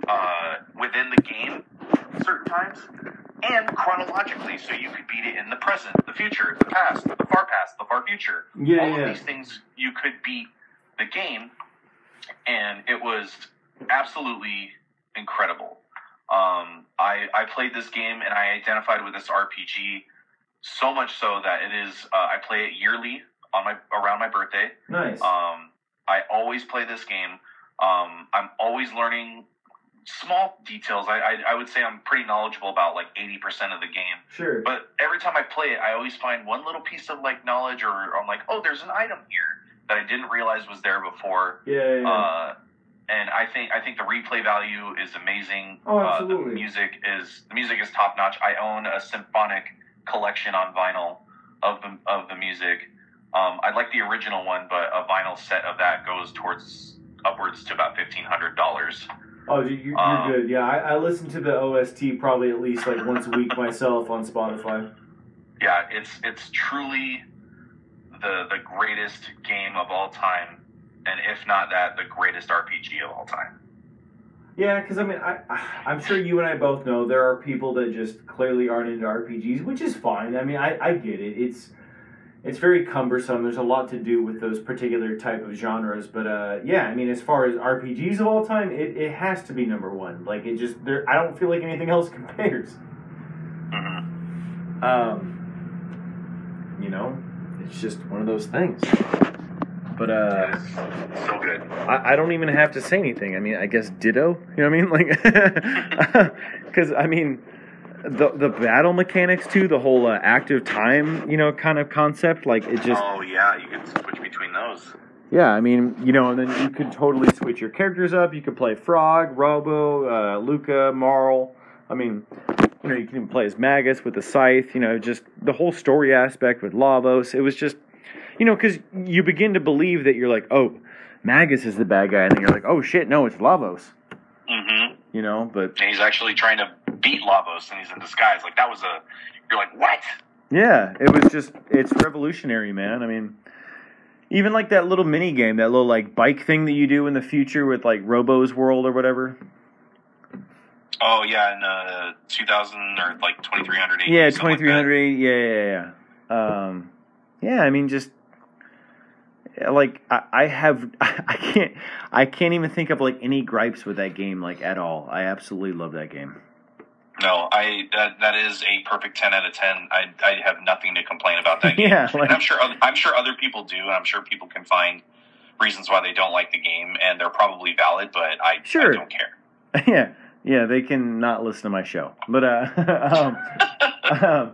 uh, within the game certain times, and chronologically, so you could beat it in the present, the future, the past, the far past, the far future. Yeah, All yeah. of these things you could beat the game, and it was absolutely incredible. Um, I I played this game and I identified with this RPG so much so that it is uh, I play it yearly on my around my birthday. Nice. Um, I always play this game. Um, I'm always learning small details. I, I, I would say I'm pretty knowledgeable about like 80% of the game. sure. But every time I play it, I always find one little piece of like knowledge, or I'm like, oh, there's an item here that I didn't realize was there before. yeah, yeah. Uh, and I think I think the replay value is amazing. Oh, Uh, absolutely. the music is the music is top notch. I own a symphonic collection on vinyl of the of the music. Um, I like the original one, but a vinyl set of that goes towards upwards to about fifteen hundred dollars. oh, you, you're, um, good. Yeah, I, I listen to the OST probably at least like once a week myself on Spotify. Yeah, it's it's truly the the greatest game of all time, and if not that, the greatest RPG of all time. Yeah, because I mean, I, I'm sure you and I both know there are people that just clearly aren't into RPGs, which is fine. I mean, I, I get it. It's it's very cumbersome. There's a lot to do with those particular type of genres, but uh, yeah, I mean, as far as RPGs of all time, it, it has to be number one. Like it just there, I don't feel like anything else compares. hmm Um, you know, it's just one of those things. But uh, so good. I, I don't even have to say anything. I mean, I guess ditto. You know what I mean? Like, because I mean, the the battle mechanics too, the whole uh, active time, you know, kind of concept. Like it just, oh yeah, you can switch between those. yeah. I mean, you know, and then you could totally switch your characters up. You could play Frog, Robo, uh, Lucca, Marle. I mean, you know, you can even play as Magus with the scythe. You know, just the whole story aspect with Lavos. It was just, you know, because you begin to believe that you're like, oh, Magus is the bad guy, and then you're like, oh shit, no, it's Lavos. Mm-hmm. You know, but And he's actually trying to beat Lavos, and he's in disguise. Like that was a. You're like, what? yeah, it was just it's revolutionary, man. I mean, even like that little mini game, that little like bike thing that you do in the future with like Robo's World or whatever. Oh yeah, in uh, 2000 or like 2300. Yeah, twenty three hundred. Yeah, yeah, yeah. Um, yeah, I mean, just like I, I have, I can't, I can't even think of like any gripes with that game, like at all. I absolutely love that game. No, I that that is a perfect 10 out of 10. I I have nothing to complain about that game. Yeah, and I'm sure oth- I'm sure other people do, and I'm sure people can find reasons why they don't like the game, and they're probably valid. But I, Sure. I don't care. yeah, yeah. They can not listen to my show, but uh, um, um,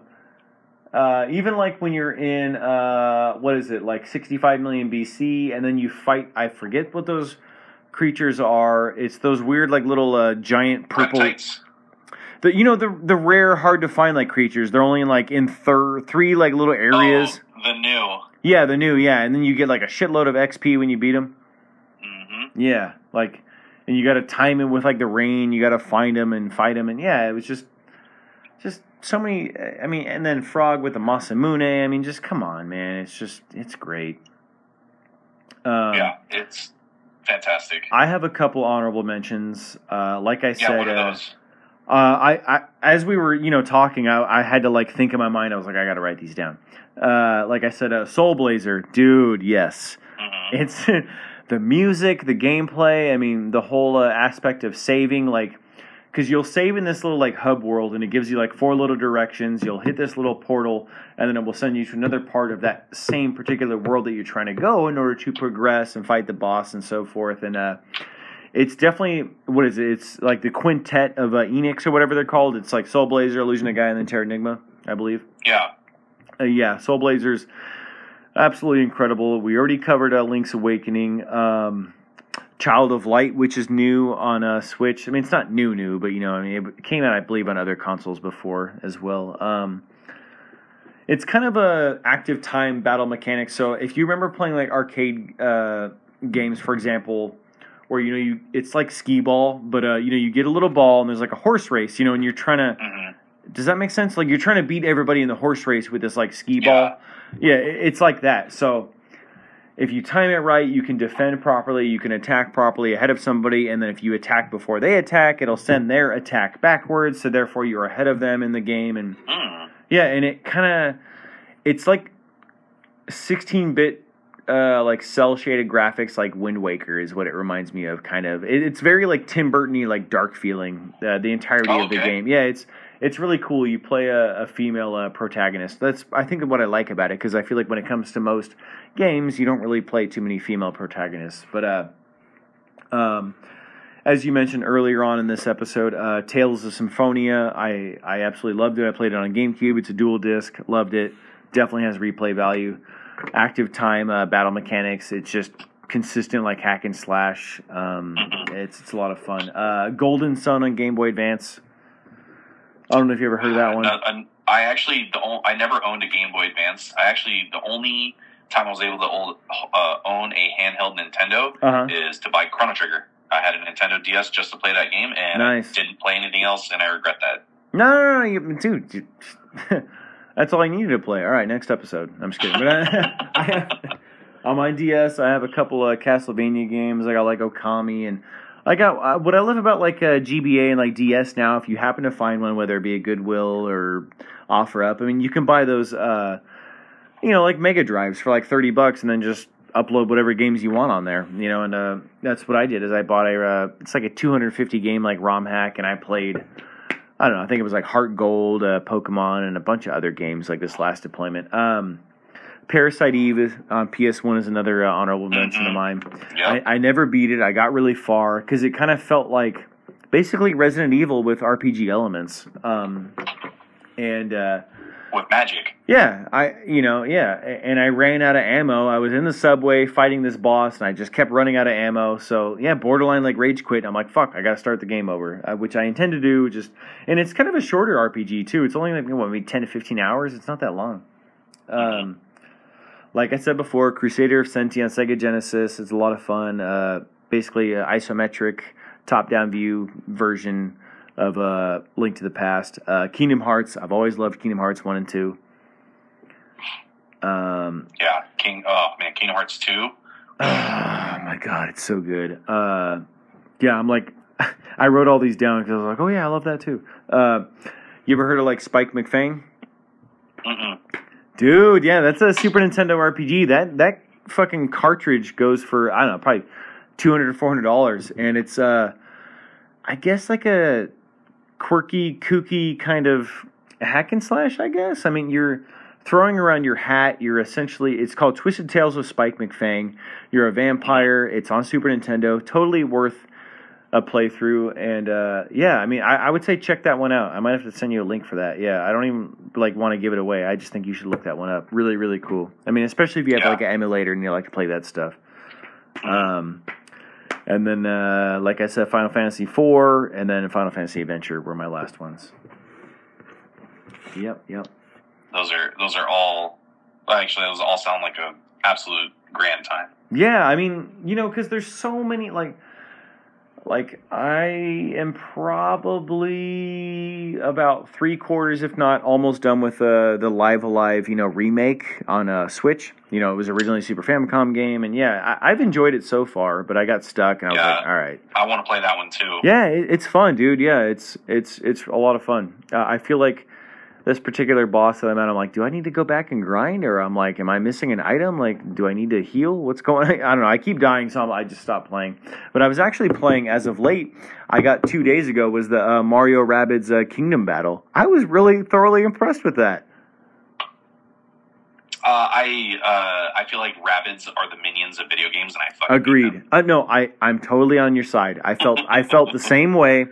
uh, even like when you're in uh, what is it like 65 million BC, and then you fight. I forget what those creatures are. It's those weird like little uh, giant purple. Reptites. The you know the the rare, hard to find like creatures. They're only like in thir- three like little areas. Oh, the new. Yeah, the new yeah, and then you get like a shitload of XP when you beat them. hmm Yeah, like, and you got to time it with like the rain. You got to find them and fight them, and yeah, it was just, just so many. I mean, and then Frog with the Masamune. I mean, just come on, man. It's just, it's great. Um, yeah, it's fantastic. I have a couple honorable mentions. Uh, like I Yeah, said, uh, those? uh, I, I as we were you know talking, I, I had to like think in my mind. I was like, I got to write these down. Uh, like I said, uh, Soul Blazer, dude, yes. hmm It's the music, the gameplay. I mean, the whole uh, aspect of saving, like, because you'll save in this little like hub world, and it gives you like four little directions. You'll hit this little portal, and then it will send you to another part of that same particular world that you're trying to go in order to progress and fight the boss and so forth. And uh, it's definitely what is it? It's like the quintet of uh, Enix or whatever they're called. It's like Soul Blazer, Illusion of guy and then Terranigma, I believe. Yeah. Uh, yeah, Soul Blazers, absolutely incredible. We already covered uh, Link's Awakening. Um, Child of Light, which is new on uh, Switch. I mean, it's not new, new, but you know, I mean, it came out, I believe, on other consoles before as well. Um, it's kind of a active time battle mechanic. So if you remember playing like arcade uh, games, for example, where you know you it's like skee ball, but uh, you know you get a little ball and there's like a horse race, you know, and you're trying to. hmm Does that make sense? Like you're trying to beat everybody in the horse race with this like skee ball. Yeah, it- it's like that. So if you time it right, you can defend properly, you can attack properly ahead of somebody, and then if you attack before they attack, it'll send their attack backwards, so therefore you're ahead of them in the game and Mm. yeah, and it kind of it's like 16-bit uh, like cell shaded graphics like Wind Waker is what it reminds me of kind of. It, it's very like Tim Burton-y like dark feeling uh, the entirety Oh, of the game. Yeah, it's it's really cool. You play a, a female uh, protagonist. That's I think what I like about it because I feel like when it comes to most games, you don't really play too many female protagonists. But uh, um, as you mentioned earlier on in this episode, uh, Tales of Symphonia, I I absolutely loved it. I played it on GameCube. It's a dual disc. Loved it. Definitely has replay value. Active time uh, battle mechanics. It's just consistent like hack and slash. Um. It's it's a lot of fun. Uh, Golden Sun on Game Boy Advance. I don't know if you ever heard of that one. Uh, I actually the on- I never owned a Game Boy Advance. I actually the only time I was able to own, uh, own a handheld Nintendo Uh huh. is to buy Chrono Trigger. I had a Nintendo DS just to play that game, and Nice. I didn't play anything else, and I regret that. No, no, no, no you, dude. you- that's all I needed to play. All right, next episode. I'm just kidding. But I, I have, on my DS, I have a couple of Castlevania games. I got like Okami, and I got uh, what I love about like uh, GBA and like DS now. If you happen to find one, whether it be a Goodwill or OfferUp, I mean, you can buy those, uh, you know, like Mega Drives for like thirty bucks, and then just upload whatever games you want on there. You know, and uh, that's what I did. Is I bought a, uh, it's like a 250 game like ROM hack, and I played. I don't know. I think it was like HeartGold, uh, Pokemon, and a bunch of other games like this last deployment. Um, Parasite Eve is, on PS1 is another uh, honorable mention of mine. Yeah, I, I never beat it. I got really far because it kind of felt like basically Resident Evil with RPG elements. Um, and uh, with Magic. yeah, I you know yeah, and I ran out of ammo. I was in the subway fighting this boss, and I just kept running out of ammo. So yeah, borderline like rage quit. I'm like, fuck, I got to start the game over, uh, which I intend to do. Just and it's kind of a shorter RPG too. It's only like what maybe ten to fifteen hours. It's not that long. Um, like I said before, Crusader of Centy on Sega Genesis is a lot of fun. Uh, basically, an isometric top-down view version of uh, Link to the Past. Uh, Kingdom Hearts. I've always loved Kingdom Hearts one and two. Um, Yeah, King. Oh man, Kingdom Hearts two. oh my god, it's so good. Uh, yeah, I'm like, I wrote all these down because I was like, oh yeah, I love that too. Uh, you ever heard of like Spike McFang? Mm-mm. Dude, yeah, that's a Super Nintendo RPG. That that fucking cartridge goes for I don't know, probably two hundred or four hundred dollars, and it's uh, I guess like a quirky, kooky kind of hack and slash. I guess. I mean, you're throwing around your hat. You're essentially it's called Twisted Tales of Spike McFang. You're a vampire. It's on Super Nintendo. Totally worth a playthrough and uh yeah i mean I, I would say check that one out. I might have to send you a link for that. Yeah i don't even like want to give it away. I just think you should look that one up. Really really cool. I mean especially if you have Yeah. like an emulator and you like to play that stuff. Um and then uh like i said final fantasy 4 and then final fantasy adventure were my last ones. Yep yep. Those are those are all. Well, actually, those all sound like a absolute grand time. Yeah, I mean, you know, because there's so many like, like I am probably about three quarters, if not almost done with uh, the Live A Live, you know, remake on uh, Switch. You know, it was originally a Super Famicom game, and yeah, I, I've enjoyed it so far, but I got stuck, and I was Yeah. like, all right, I want to play that one too. yeah, it, it's fun, dude. Yeah, it's it's it's a lot of fun. Uh, I feel like this particular boss that I'm at, I'm like, do I need to go back and grind, or I'm like, am I missing an item? Like, do I need to heal? What's going? on? I don't know. I keep dying, so I'm, I just stopped playing. But I was actually playing as of late. I got two days ago was the uh, Mario Rabbids uh, Kingdom Battle. I was really thoroughly impressed with that. Uh, I uh, I feel like rabbits are the minions of video games, and I fucking Agreed. Uh, no, I I'm totally on your side. I felt I felt the same way.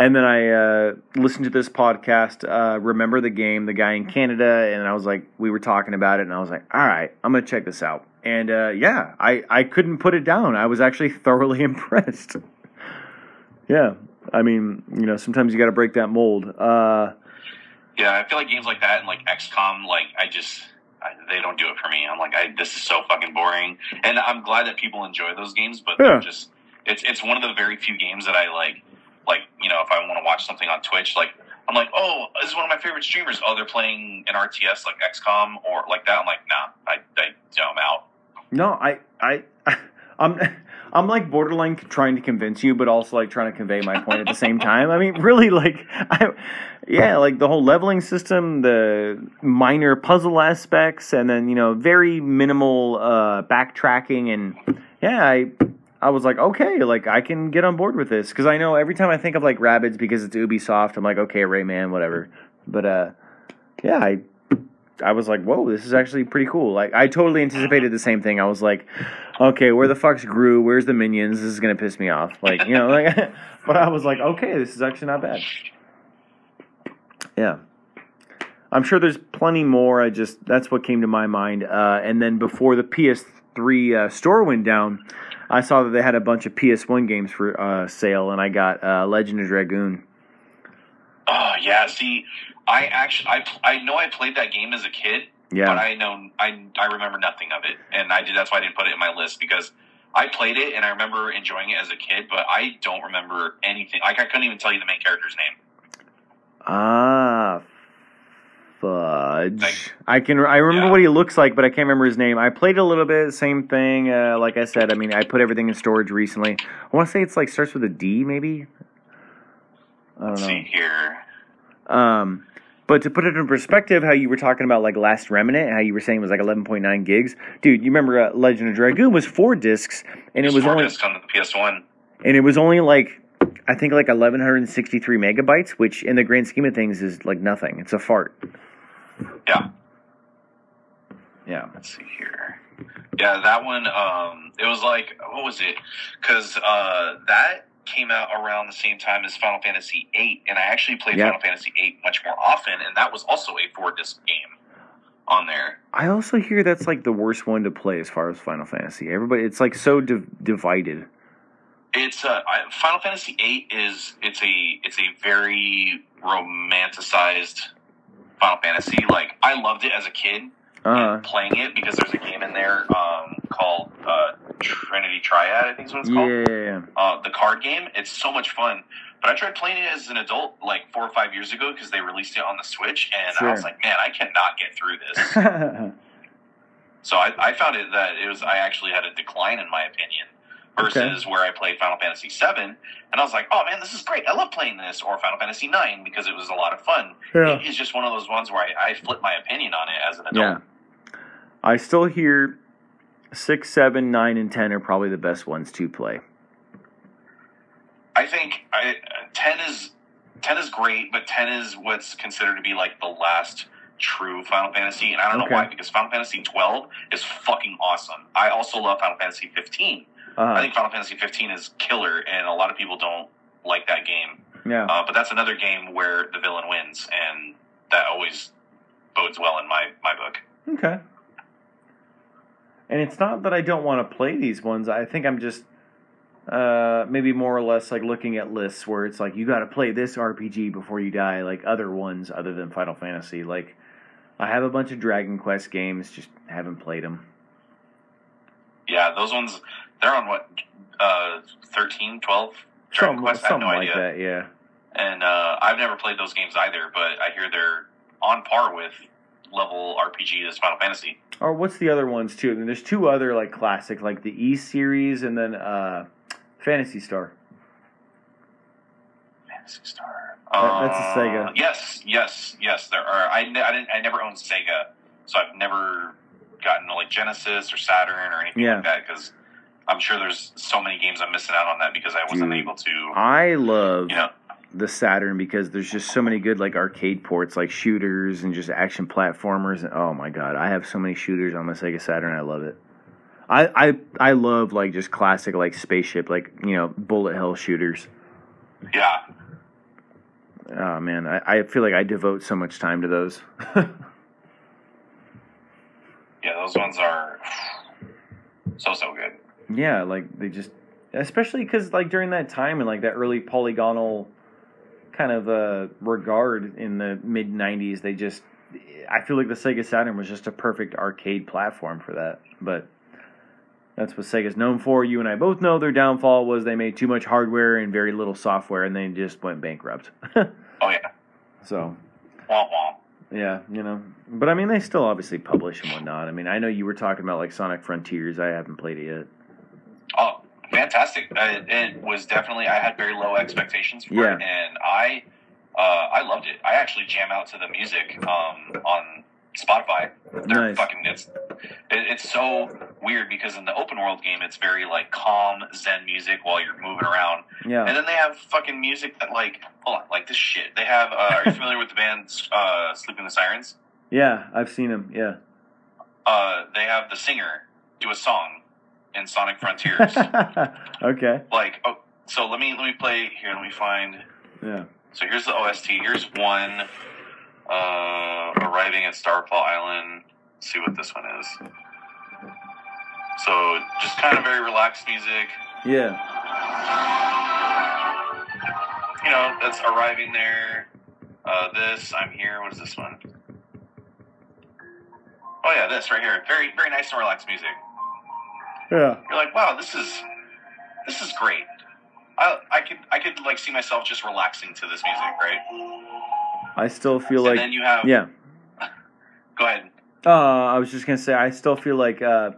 And then I uh, listened to this podcast, uh, remember the game, the guy in Canada, and I was like, we were talking about it, and I was like, all right, I'm gonna check this out. And uh, yeah, I I couldn't put it down. I was actually thoroughly impressed. yeah, I mean, you know, sometimes you got to break that mold. Uh, Yeah, I feel like games like that and like XCOM, like I just I, they don't do it for me. I'm like, I this is so fucking boring, and I'm glad that people enjoy those games, but Yeah. they're just it's it's one of the very few games that I like. Like you know, if I want to watch something on Twitch, like I'm like, oh, this is one of my favorite streamers. Oh, they're playing an RTS like XCOM or like that. I'm like, nah, I I I'm out. No, I, I, I'm, I'm like borderline trying to convince you, but also like trying to convey my point at the same time. I mean, really, like, I, yeah, like the whole leveling system, the minor puzzle aspects, and then you know, very minimal uh, backtracking, and yeah, I, I was like, okay, like I can get on board with this because I know every time I think of like Rabbids because it's Ubisoft, I'm like, okay, Rayman, whatever. But uh, yeah, I I was like, whoa, this is actually pretty cool. Like, I totally anticipated the same thing. I was like, okay, where the fuck's Gru? Where's the minions? This is gonna piss me off. Like, you know, like, but I was like, okay, this is actually not bad. Yeah, I'm sure there's plenty more. I just that's what came to my mind. Uh, and then before the PS3 uh, store went down, I saw that they had a bunch of PS1 games for uh, sale, and I got uh, Legend of Dragoon. Oh yeah, see, I actually I I know I played that game as a kid, Yeah, but I know I I remember nothing of it, and I did. That's why I didn't put it in my list because I played it and I remember enjoying it as a kid, but I don't remember anything. Like I couldn't even tell you the main character's name. Ah, fudge. I can. I remember Yeah. what he looks like, but I can't remember his name. I played a little bit. Same thing. Uh, like I said, I mean, I put everything in storage recently. I want to say it's like starts with a D, maybe. I don't Let's know. see here. Um, but to put it in perspective, how you were talking about like Last Remnant, how you were saying it was like 11.9 gigs, dude. You remember uh, Legend of Dragoon was four discs, and it was only on the PS1. and it was only like I think like 1163 megabytes, which in the grand scheme of things is like nothing. It's a fart. Yeah. Yeah. Let's see here. Yeah, that one. Um, it was like what was it? Because uh, that came out around the same time as Final Fantasy VIII, and I actually played Yeah. Final Fantasy VIII much more often, and that was also a four disc game on there. I also hear that's like the worst one to play as far as Final Fantasy. Everybody, it's like so div- divided. It's uh, Final Fantasy VIII is it's a it's a very romanticized Final Fantasy. Like I loved it as a kid Uh, and playing it because there's a game in there um, called uh, Trinity Triad. I think is what it's called. yeah. uh, the card game. It's so much fun. But I tried playing it as an adult like four or five years ago because they released it on the Switch, and I was like, man, I cannot get through this. so I, I found it that it was I actually had a decline in my opinion versus where I played Final Fantasy VII, and I was like, oh man, this is great. I love playing this or Final Fantasy IX because it was a lot of fun. yeah. It is just one of those ones where I, I flip my opinion on it as an adult. Yeah. I still hear six, seven, nine, and ten are probably the best ones to play. I think I, ten is ten is great, but ten is what's considered to be like the last true Final Fantasy, and I don't Okay. know why because Final Fantasy twelve is fucking awesome. I also love Final Fantasy fifteen. I Uh, think Final Fantasy fifteen is killer, and a lot of people don't like that game. yeah. Uh, but that's another game where the villain wins, and that always bodes well in my my book. Okay. And it's not that I don't want to play these ones. I think I'm just uh, maybe more or less like looking at lists where it's like you got to play this RPG before you die, like other ones other than Final Fantasy. Like I have a bunch of Dragon Quest games, just haven't played them. Yeah, those ones they're on what uh, 13, 12? Dragon Something, Quest? I have no like idea. that, yeah. and uh, I've never played those games either, but I hear they're on par with level RPG as Final Fantasy. Or what's the other ones too? And there's two other like classic, like the E series and then uh, Phantasy Star. Phantasy Star. That- that's a Uh, Sega. Yes, yes, yes. There are. I, I didn't. I never owned Sega, so I've never gotten like Genesis or Saturn or anything Yeah. like that because I'm sure there's so many games I'm missing out on that because I wasn't Dude. able to. I love You know. the Saturn because there's just so many good like arcade ports, like shooters and just action platformers. And oh my god, I have so many shooters on my Sega Saturn. I love it. I I I love like just classic like spaceship, like you know bullet hell shooters. Yeah. Oh man, I, I feel like I devote so much time to those. Yeah, those ones are so so good. Yeah, like they just, especially because like during that time and like that early polygonal kind of uh, regard in the mid '90s, they just, I feel like the Sega Saturn was just a perfect arcade platform for that. But that's what Sega's known for. You and I both know their downfall was they made too much hardware and very little software, and they just went bankrupt. Oh yeah. so Womp womp. Yeah, you know, but I mean, they still obviously publish and whatnot. I mean, I know you were talking about like Sonic Frontiers. I haven't played it yet. Fantastic! Uh, it was definitely I had very low expectations for Yeah. it, and I uh, I loved it. I actually jam out to the music um, on Spotify. They're Nice. fucking it's it, it's so weird because in the open world game it's very like calm zen music while you're moving around, Yeah. and then they have fucking music that like hold on like this shit. They have. Uh, are you familiar with the band uh, Sleeping the Sirens? yeah, I've seen them. Yeah, Uh, they have the singer do a song in Sonic Frontiers. okay, like oh, so let me let me play here let me find yeah, so here's the ost here's one uh arriving at starfall island Let's see what this one is. So just kind of very relaxed music. Yeah, you know that's arriving there. Uh this i'm here what is this one? Oh yeah this right here very very nice and relaxed music yeah. you're like wow this is this is great I, I could I could like see myself just relaxing to this music, right? I still feel and like then you have yeah. Go ahead. Uh, I was just gonna say I still feel like uh,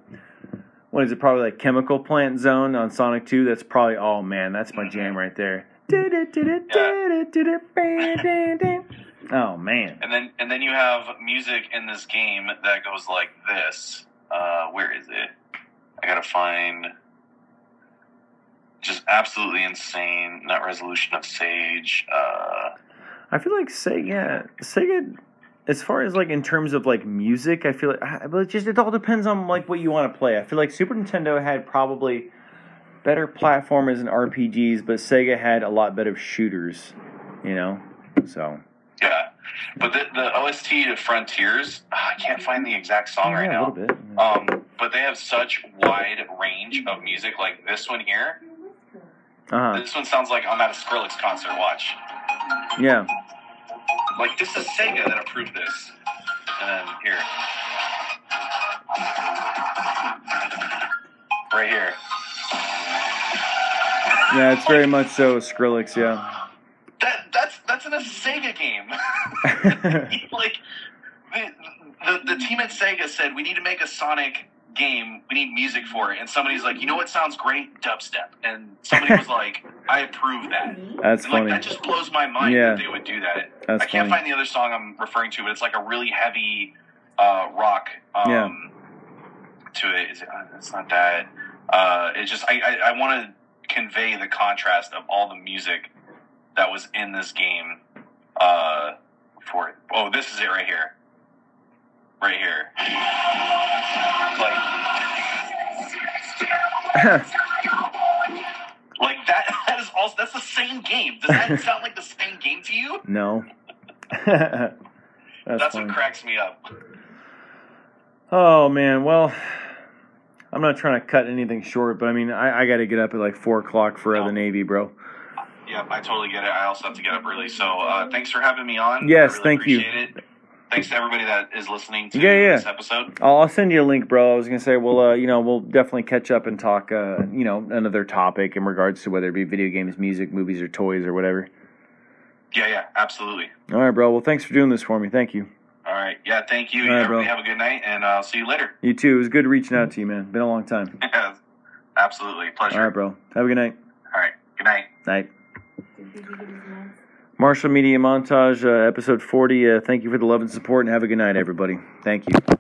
what is it? Probably like Chemical Plant Zone on Sonic Two. That's probably oh man, that's my jam right there. Oh man, And then and then you have music in this game that goes like this. Uh, where is it? I gotta find. Just absolutely insane. Not resolution of Sage. Uh, I feel like Sega, Sega, as far as like in terms of like music, I feel like, but it just it all depends on like what you want to play. I feel like Super Nintendo had probably better platformers and RPGs, but Sega had a lot better shooters. You know, so yeah, but the, the OST to Frontiers, ah, I can't find the exact song right now. bit. Um, but they have such wide range of music. Like this one here, Uh huh. this one sounds like I'm at a Skrillex concert. Watch, Yeah. like this is Sega that approved this. And then here, right here, Yeah, it's very much so Skrillex. Yeah. That that's that's a Sega game. like the, the the team at Sega said we need to make a Sonic game. We need music for it, and somebody's like, you know what sounds great? Dubstep. And somebody was like, I approve that. That's And, like funny. that just blows my mind Yeah. that they would do that. That's I can't funny. find the other song I'm referring to, but it's like a really heavy uh, rock um, Yeah. to it. Is it uh, it's not that. Uh, it just I I, I want to convey the contrast of all the music that was in this game. Uh, for. Oh, this is it right here. Right here. Like like that. That is also that's the same game. Does that sound like the same game to you? no. That's, That's what cracks me up. Oh man, well, I'm not trying to cut anything short, but I mean, I, I got to get up at like four o'clock for No. the Navy, bro. Yeah, I totally get it. I also have to get up early. So uh, thanks for having me on. Yes, really thank you. appreciate It. Thanks to everybody that is listening to Yeah, yeah. this episode. I'll, I'll send you a link, bro. I was gonna say, well, uh, you know, we'll definitely catch up and talk, uh, you know, another topic in regards to whether it be video games, music, movies, or toys or whatever. Yeah, yeah, absolutely. All right, bro. Well, thanks for doing this for me. Thank you. All right. Yeah, thank you. All right, everybody bro. have a good night, and uh, I'll see you later. You too. It was good reaching out to you, man. Been a long time. absolutely. Pleasure. All right, bro. Have a good night. All right. Good night. Night. Marshall Media Montage, uh, episode 40. Uh, thank you for the love and support, and have a good night, everybody. Thank you.